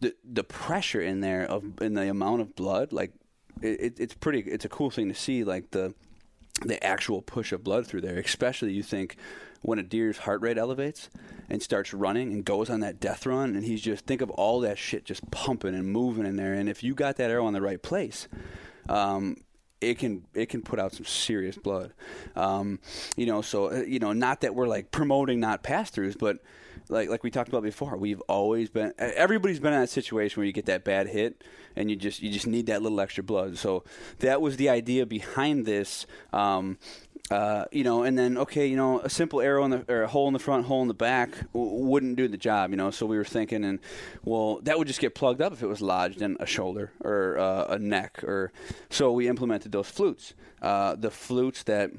The the pressure in there of in the amount of blood, like it, it's pretty. It's a cool thing to see. Like the the actual push of blood through there, especially you think when a deer's heart rate elevates and starts running and goes on that death run, and he's just think of all that shit just pumping and moving in there. And if you got that arrow in the right place, um, it can it can put out some serious blood. Um, you know, so uh, you know, not that we're like promoting not pass throughs, but like like we talked about before, we've always been everybody's been in that situation where you get that bad hit and you just you just need that little extra blood. So that was the idea behind this. Um, uh, you know, and then okay, you know, a simple arrow in the or a hole in the front, hole in the back w- wouldn't do the job. You know, so we were thinking, and well, that would just get plugged up if it was lodged in a shoulder or uh, a neck, or so we implemented those flutes, uh, the flutes that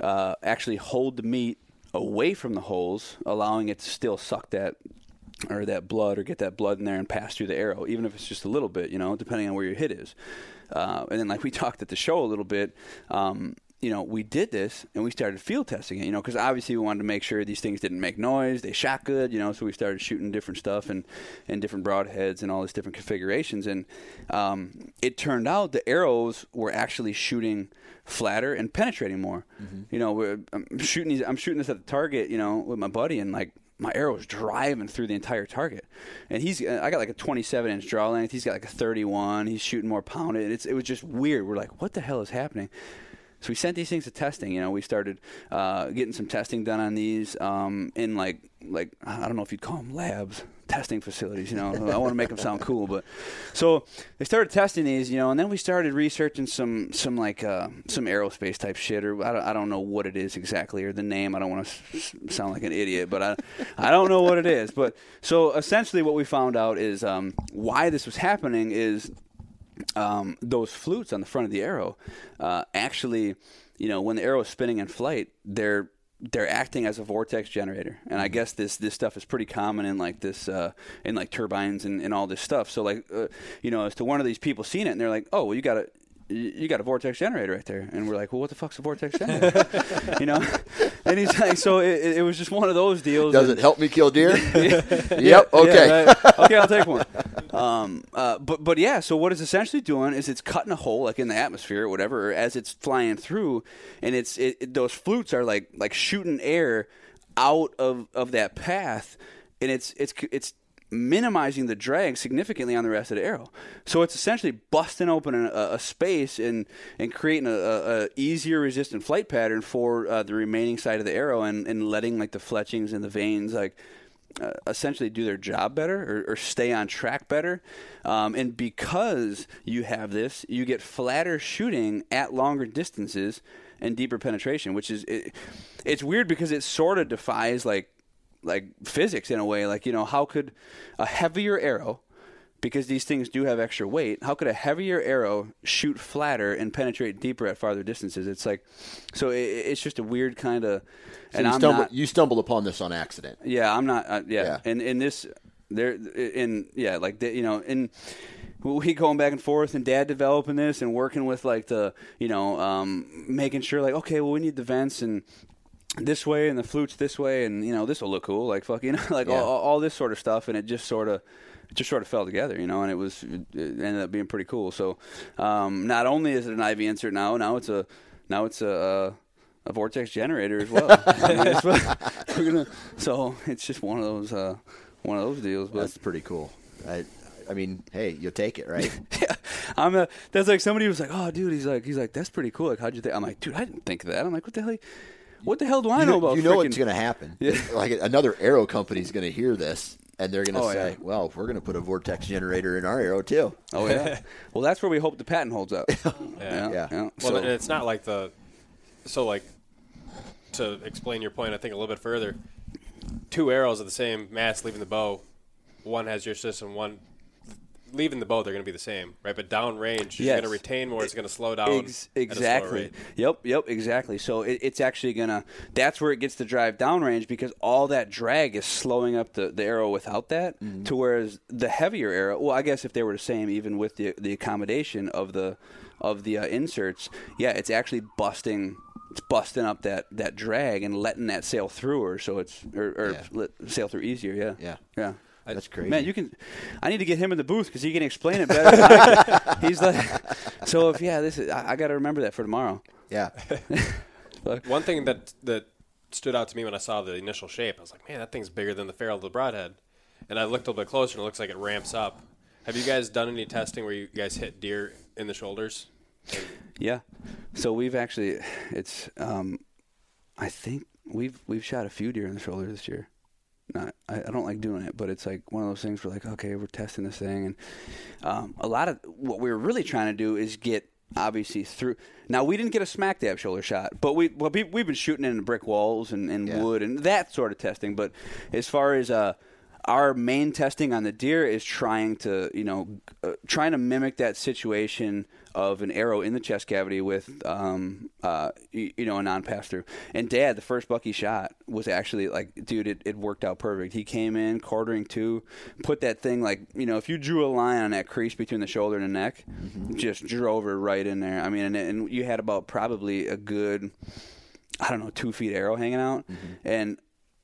uh, actually hold the meat away from the holes, allowing it to still suck that or that blood or get that blood in there and pass through the arrow, even if it's just a little bit, you know, depending on where your hit is. Uh, and then, like we talked at the show a little bit, um, you know, we did this and we started field testing it, you know, because obviously we wanted to make sure these things didn't make noise, they shot good, you know, so we started shooting different stuff and, and different broadheads and all these different configurations. And um, it turned out the arrows were actually shooting flatter and penetrating more. You know, we're, I'm shooting these, I'm shooting this at the target, you know, with my buddy, and like my arrow was driving through the entire target. And he's, I got like a 27 inch draw length. He's got like a 31. He's shooting more pounded. It's, it was just weird. We're like, what the hell is happening? So we sent these things to testing. You know, we started uh, getting some testing done on these um, in like like I don't know if you'd call them labs testing facilities. You know, I want to make them sound cool, but so they started testing these, you know, and then we started researching some some like uh, some aerospace type shit, or I don't, I don't know what it is exactly, or the name. I don't want to s- sound like an idiot, but I I don't know what it is. But so essentially, what we found out is um, why this was happening is um, those flutes on the front of the arrow uh, actually, you know, when the arrow is spinning in flight, they're they're acting as a vortex generator, and I guess this this stuff is pretty common in like this uh, in like turbines and, and all this stuff. So like, uh, you know, as to one of these people seeing it, and they're like, "Oh, well, you got a you got a vortex generator right there," and we're like, "Well, what the fuck's a vortex generator?" you know, and he's like, "So it, it was just one of those deals." Does and- it help me kill deer? yeah, yep. Okay. yeah, right. okay, I'll take one. Um, uh, but but yeah, so what it's essentially doing is it's cutting a hole like in the atmosphere or whatever as it's flying through, and it's it, it- those flutes are like like shooting air out of, of that path, and it's it's it's minimizing the drag significantly on the rest of the arrow. So it's essentially busting open a, a space and and creating a, a, easier resistant flight pattern for uh, the remaining side of the arrow and, and letting like the fletchings and the vanes like uh, essentially do their job better or, or stay on track better. Um, and because you have this, you get flatter shooting at longer distances and deeper penetration, which is it, it's weird because it sort of defies like like physics in a way. Like you know, how could a heavier arrow because these things do have extra weight. How could a heavier arrow shoot flatter and penetrate deeper at farther distances? It's like, so it, it's just a weird kind of. So and you, I'm stumble, not. you stumbled upon this on accident. Yeah, I'm not. Uh, yeah. Yeah. and in this, there, in yeah, like the, you know, in we going back and forth, and Dad developing this and working with like the, you know, um, making sure like, okay, well, we need the vents and this way and the flutes this way, and you know, this will look cool, like fuck, you know, like Yeah. all, all this sort of stuff, and it just sort of. Just sort of fell together, you know, and it was it ended up being pretty cool. So, um, not only is it an IV insert now, now it's a now it's a, a, a vortex generator as well. I mean, we're gonna, so it's just one of those uh, one of those deals. But That's pretty cool. I, I mean, hey, you'll take it, right? yeah, I'm a, that's like somebody was like, oh, dude, he's like, he's like, that's pretty cool. Like, how'd you think? I'm like, dude, I didn't think of that. I'm like, what the hell? What the hell do I you know, know, about? you know frickin- what's going to happen. Yeah. Like another arrow company's going to hear this, and they're going to Oh, say, yeah. "Well, we're going to put a vortex generator in our arrow too." Oh yeah. well, that's where we hope the patent holds up. Yeah. Yeah. Well, So- and it's not like the so like to explain your point. I think a little bit further. Two arrows of the same mass leaving the bow. One has your system. One leaving the bow. They're going to be the same, right? But down range, you're going to retain more. It's going to slow down. Ex- at a exactly. rate. Yep. Yep. Exactly. So it, it's actually gonna. That's where it gets to drive downrange because all that drag is slowing up the, the arrow without that. Mm-hmm. To whereas the heavier arrow. Well, I guess if they were the same, even with the the accommodation of the of the uh, inserts, yeah, it's actually busting. It's busting up that, that drag and letting that sail through her, so it's or, or Yeah. let, sail through easier. Yeah. Yeah. Yeah. That's crazy. Man, you can. I need to get him in the booth because he can explain it better. Than He's like, so if yeah, this is. I, I got to remember that for tomorrow. yeah, One thing that that stood out to me when I saw the initial shape, I was like, man, that thing's bigger than the ferrule of the broadhead. And I looked a little bit closer, and it looks like it ramps up. Have you guys done any testing where you guys hit deer in the shoulders? Yeah. So we've actually, it's. Um, I think we've we've shot a few deer in the shoulder this year. Not, I, I don't like doing it, but it's like one of those things where like, okay, we're testing this thing, and um, a lot of what we were really trying to do is get obviously through. Now we didn't get a smack dab shoulder shot, but we well, we, we've been shooting in brick walls and, and Yeah. wood and that sort of testing. But as far as uh, our main testing on the deer is trying to you know uh, trying to mimic that situation of an arrow in the chest cavity with um uh you, you know a non pass through and dad the first buck he shot was actually like dude it, it worked out perfect. He came in quartering to put that thing like you know if you drew a line on that crease between the shoulder and the neck just drove her right in there. I mean and, and you had about probably a good I don't know, two feet arrow hanging out, and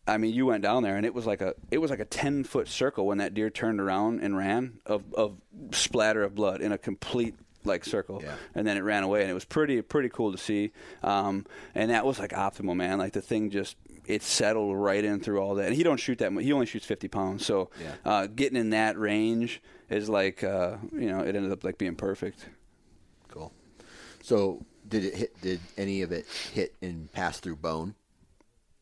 I mean, you went down there, and it was like a it was like a ten foot circle when that deer turned around and ran of of splatter of blood in a complete like circle, Yeah. and then it ran away, and it was pretty pretty cool to see, um, and that was like optimal, man. Like the thing just it settled right in through all that, and he don't shoot that much. He only shoots fifty pounds, so Yeah. uh, getting in that range is like uh, you know it ended up like being perfect. cool. So, did it hit? Did any of it hit and pass through bone?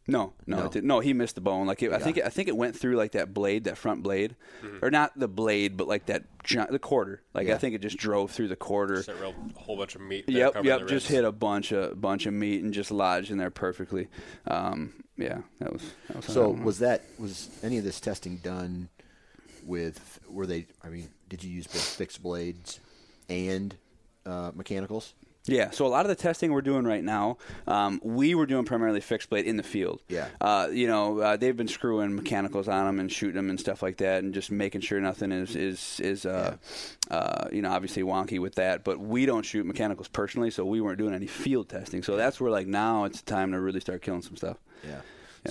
No, no, No. It no. He missed the bone. Like it, I think, it, I think it went through like that blade, that front blade, or not the blade, but like that the quarter. Like Yeah. I think it just drove through the quarter. Just a real whole bunch of meat. there Yep, yep. the Just hit a bunch of bunch of meat and just lodged in there perfectly. Um, yeah, that was. That was So was that was any of this testing done with? Were they? I mean, did you use both fixed blades and uh, mechanicals? Yeah, so a lot of the testing we're doing right now, um, we were doing primarily fixed blade in the field. Yeah. Uh, you know, uh, they've been screwing mechanicals on them and shooting them and stuff like that, and just making sure nothing is is is uh, uh, you know obviously wonky with that. But we don't shoot mechanicals personally, so we weren't doing any field testing. So that's where like now it's time to really start killing some stuff. Yeah.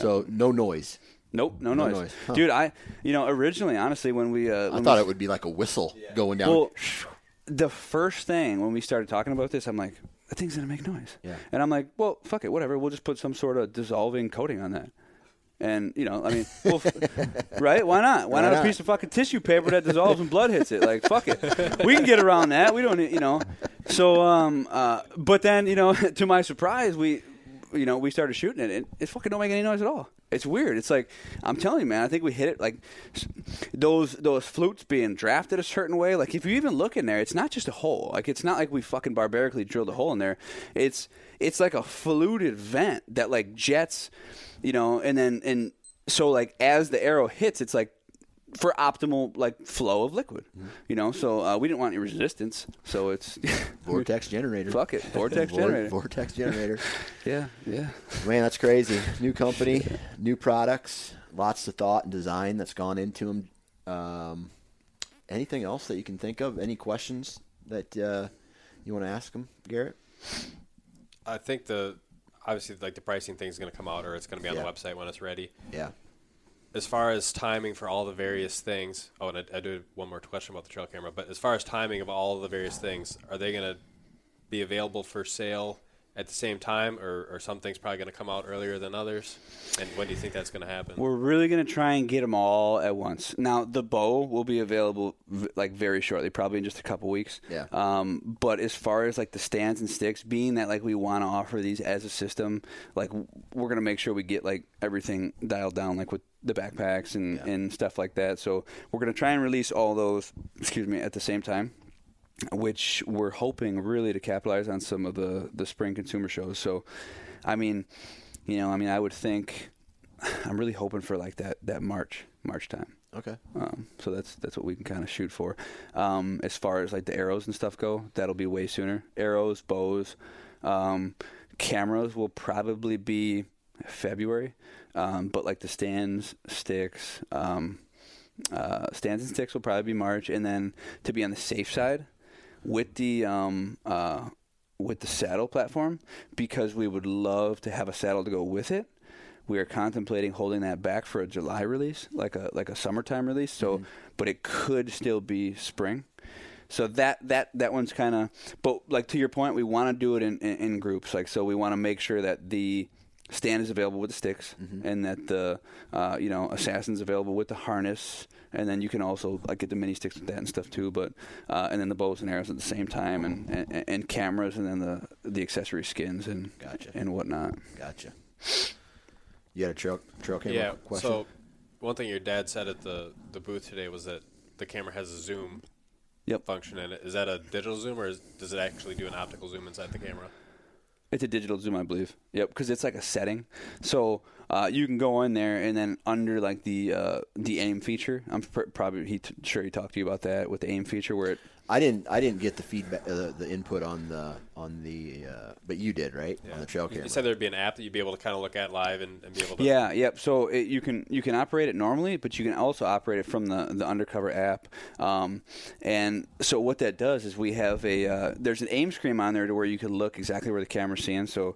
So no noise. Nope, no, No noise, noise. Huh. dude. I you know originally, honestly, when we uh, I thought we, it would be like a whistle going down. well, the first thing when we started talking about this, I'm like, that thing's gonna make noise. Yeah. And I'm like, well, fuck it, whatever. We'll just put some sort of dissolving coating on that. And you know, I mean, well, f- right? Why not? Why, Why not, not? a piece of fucking tissue paper that dissolves and blood hits it? Like, fuck it, we can get around that. We don't, need, you know. So, um, uh, but then, you know, to my surprise, we, you know, we started shooting it, and it fucking don't make any noise at all. It's weird. It's like I'm telling you, man. I think we hit it like those those flutes being drafted a certain way. Like if you even look in there, it's not just a hole. Like it's not like we fucking barbarically drilled a hole in there. It's it's like a fluted vent that like jets, you know, and then and so like as the arrow hits, it's like for optimal like flow of liquid, you know. So uh, we didn't want any resistance, so it's vortex generator. Fuck it, vortex Vor- generator. Vortex generator. yeah, yeah. Man, that's crazy. New company, new products, lots of thought and design that's gone into them. Um, anything else that you can think of? Any questions that uh, you want to ask them, Garrett? I think the obviously like the pricing thing is going to come out, or it's going to be on Yeah. the website when it's ready. Yeah. As far as timing for all the various things, oh, and I, I do one more question about the trail camera. But as far as timing of all the various things, are they going to be available for sale at the same time, or, or some things probably going to come out earlier than others? And when do you think that's going to happen? We're really going to try and get them all at once. Now, the bow will be available v- like very shortly, probably in just a couple weeks. Yeah. Um, but as far as like the stands and sticks, being that like we want to offer these as a system, like we're going to make sure we get like everything dialed down, like with the backpacks and, Yeah. and stuff like that. So we're going to try and release all those, excuse me, at the same time which we're hoping really to capitalize on some of the the spring consumer shows. So, I mean, you know, I mean, I would think I'm really hoping for like that that March March time. Okay. Um, so that's that's what we can kind of shoot for. Um, as far as like the arrows and stuff go, that'll be way sooner. Arrows, bows, um, cameras will probably be February, um, but like the stands, sticks, um, uh, stands and sticks will probably be March, and then to be on the safe side, with the um, uh, with the saddle platform, because we would love to have a saddle to go with it. We are contemplating holding that back for a July release, like a like a summertime release. So, but it could still be spring. So that that that one's kind of, but like to your point, we want to do it in, in, in groups. Like so, we want to make sure that the stand is available with the sticks, and that the uh, you know assassin's available with the harness, and then you can also like get the mini sticks with that and stuff too. But uh, and then the bows and arrows at the same time, and, and, and cameras, and then the the accessory skins and Gotcha. and whatnot. Gotcha. You had a trail trail camera yeah. question? So, one thing your dad said at the the booth today was that the camera has a zoom Yep. function in it. Is that a digital zoom, or is, does it actually do an optical zoom inside the camera? It's a digital zoom, I believe. Yep, because it's like a setting, so uh, you can go in there and then under like the uh, the aim feature. I'm pr- probably he t- sure he talked to you about that with the aim feature where it. I didn't. I didn't get the feedback, uh, the input on the on the. Uh, but you did, right? On the trail You- camera. You said there'd be an app that you'd be able to kind of look at live and, and be able to. Yeah, yep. So it, you can you can operate it normally, but you can also operate it from the the undercover app. Um, and so what that does is we have a uh, there's an aim screen on there to where you can look exactly where the camera's seeing. So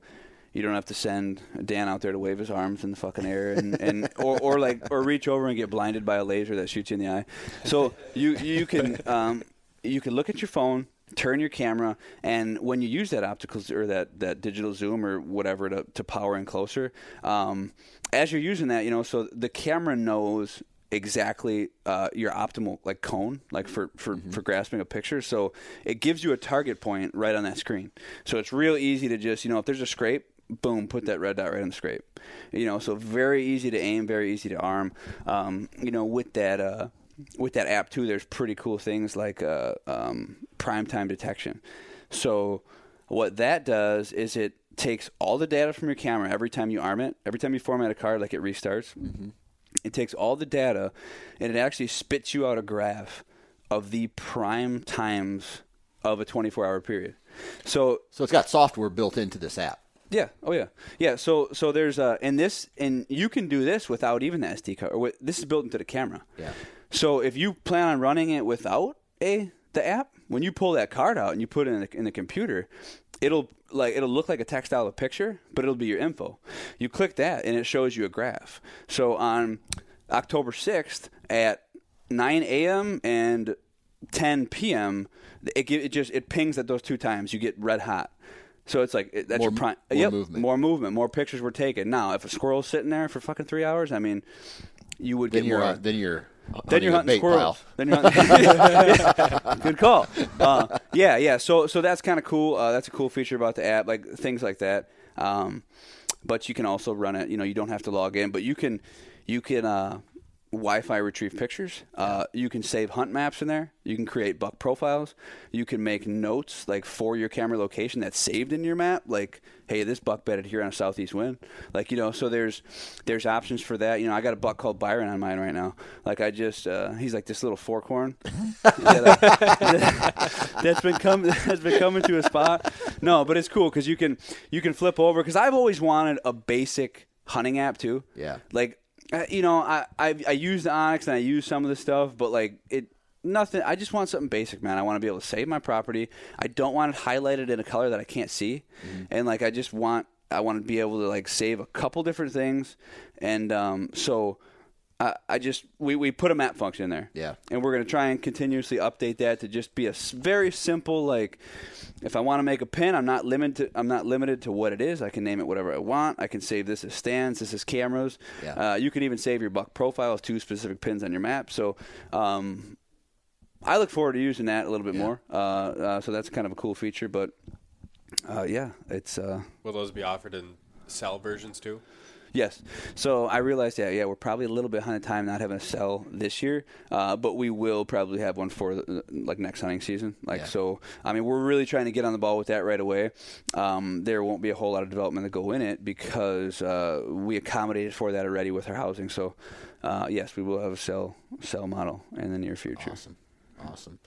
you don't have to send Dan out there to wave his arms in the fucking air and, and or, or like or reach over and get blinded by a laser that shoots you in the eye. So you you can um, you can look at your phone, turn your camera, and when you use that optical or that, that digital zoom or whatever to, to power in closer, um, as you're using that, you know, so the camera knows exactly uh, your optimal like cone, like for for, for grasping a picture. So it gives you a target point right on that screen. So it's real easy to just you know if there's a scrape boom, put that red dot right on the scrape. You know, so very easy to aim, very easy to arm. Um, you know, with that uh, with that app too, there's pretty cool things like uh, um, prime time detection. So what that does is it takes all the data from your camera every time you arm it, every time you format a card, like it restarts. Mm-hmm. It takes all the data and it actually spits you out a graph of the prime times of a 24 hour period. So So it's got software built into this app. yeah. Oh yeah. Yeah. So so there's uh and this and you can do this without even the SD card. Or with, this is built into the camera. Yeah. So if you plan on running it without a the app, when you pull that card out and you put it in the, in the computer, it'll like it'll look like a text out of a picture, but it'll be your info. You click that and it shows you a graph. So on October sixth at 9 a.m. and 10 p.m. It, it just it pings at those two times. You get red hot. So it's like it- that's More your prime. more yep, movement. more movement, more pictures were taken. Now, if a squirrel's sitting there for fucking three hours, I mean, you would Then get more. uh, then you're Then you're hunting squirrels. pile. Then you're hunting. Good call. Uh, yeah, yeah. So, so that's kind of cool. Uh, that's a cool feature about the app, like things like that. Um, but you can also run it. You know, you don't have to log in, but you can, you can uh, Wi-Fi retrieve pictures. Uh, you can save hunt maps in there. You can create buck profiles. You can make notes like for your camera location that's saved in your map. Like, hey, this buck bedded here on a southeast wind. Like, you know, so there's there's options for that. You know, I got a buck called Byron on mine right now. Like, I just uh, he's like this little forkhorn that, that's been coming that's been coming to a spot. No, but it's cool because you can you can flip over because I've always wanted a basic hunting app too. Yeah. Like, uh, you know, I, I I use the onX and I use some of the stuff, but like it nothing. I just want something basic, man. I want to be able to save my property. I don't want it highlighted in a color that I can't see, and like I just want I want to be able to like save a couple different things, and um, so. I, I just we, we put a map function in there, Yeah. and we're gonna try and continuously update that to just be a very simple like. If I want to make a pin, I'm not limited. I'm not limited to what it is. I can name it whatever I want. I can save this as stands. This is cameras. Yeah. Uh, you can even save your buck profile as two specific pins on your map. So, um, I look forward to using that a little bit Yeah. more. Uh, uh, so that's kind of a cool feature. But uh, yeah, it's uh, Will those be offered in cell versions too? Yes. So I realized that, yeah, we're probably a little bit behind the time not having a cell this year, uh, but we will probably have one for the, like next hunting season. Like Yeah. so, I mean, we're really trying to get on the ball with that right away. Um, there won't be a whole lot of development to go in it because uh, we accommodated for that already with our housing. So, uh, yes, we will have a sell, cell model in the near future. Awesome. Awesome.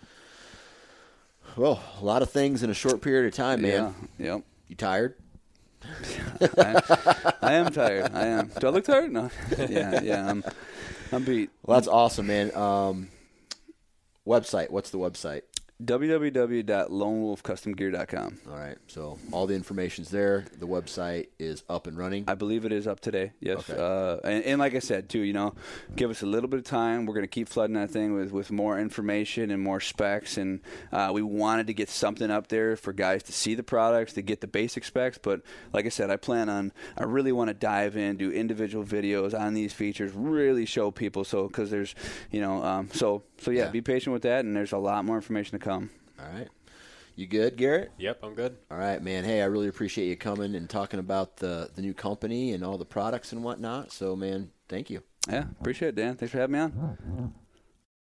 Well, a lot of things in a short period of time, man. Yeah. Yep. You tired? I, I am tired. I am. Do I look tired? No. Yeah. Yeah. I'm. I'm beat. Well, that's awesome, man. Um, website. What's the website? www.lonewolfcustomgear.com. All right. So all the information's there. The website is up and running. I believe it is up today. Yes. Okay. Uh, and, and like I said, too, you know, give us a little bit of time. We're going to keep flooding that thing with, with more information and more specs. And uh, we wanted to get something up there for guys to see the products, to get the basic specs. But like I said, I plan on, I really want to dive in, do individual videos on these features, really show people. So, because there's, you know, um, so, so yeah, Yeah. be patient with that. And there's a lot more information to come. All right. You good, Garrett? Yep, I'm good. All right, man. Hey, I really appreciate you coming and talking about the the new company and all the products and whatnot. So, man, thank you. Yeah. Appreciate it, Dan. Thanks for having me on.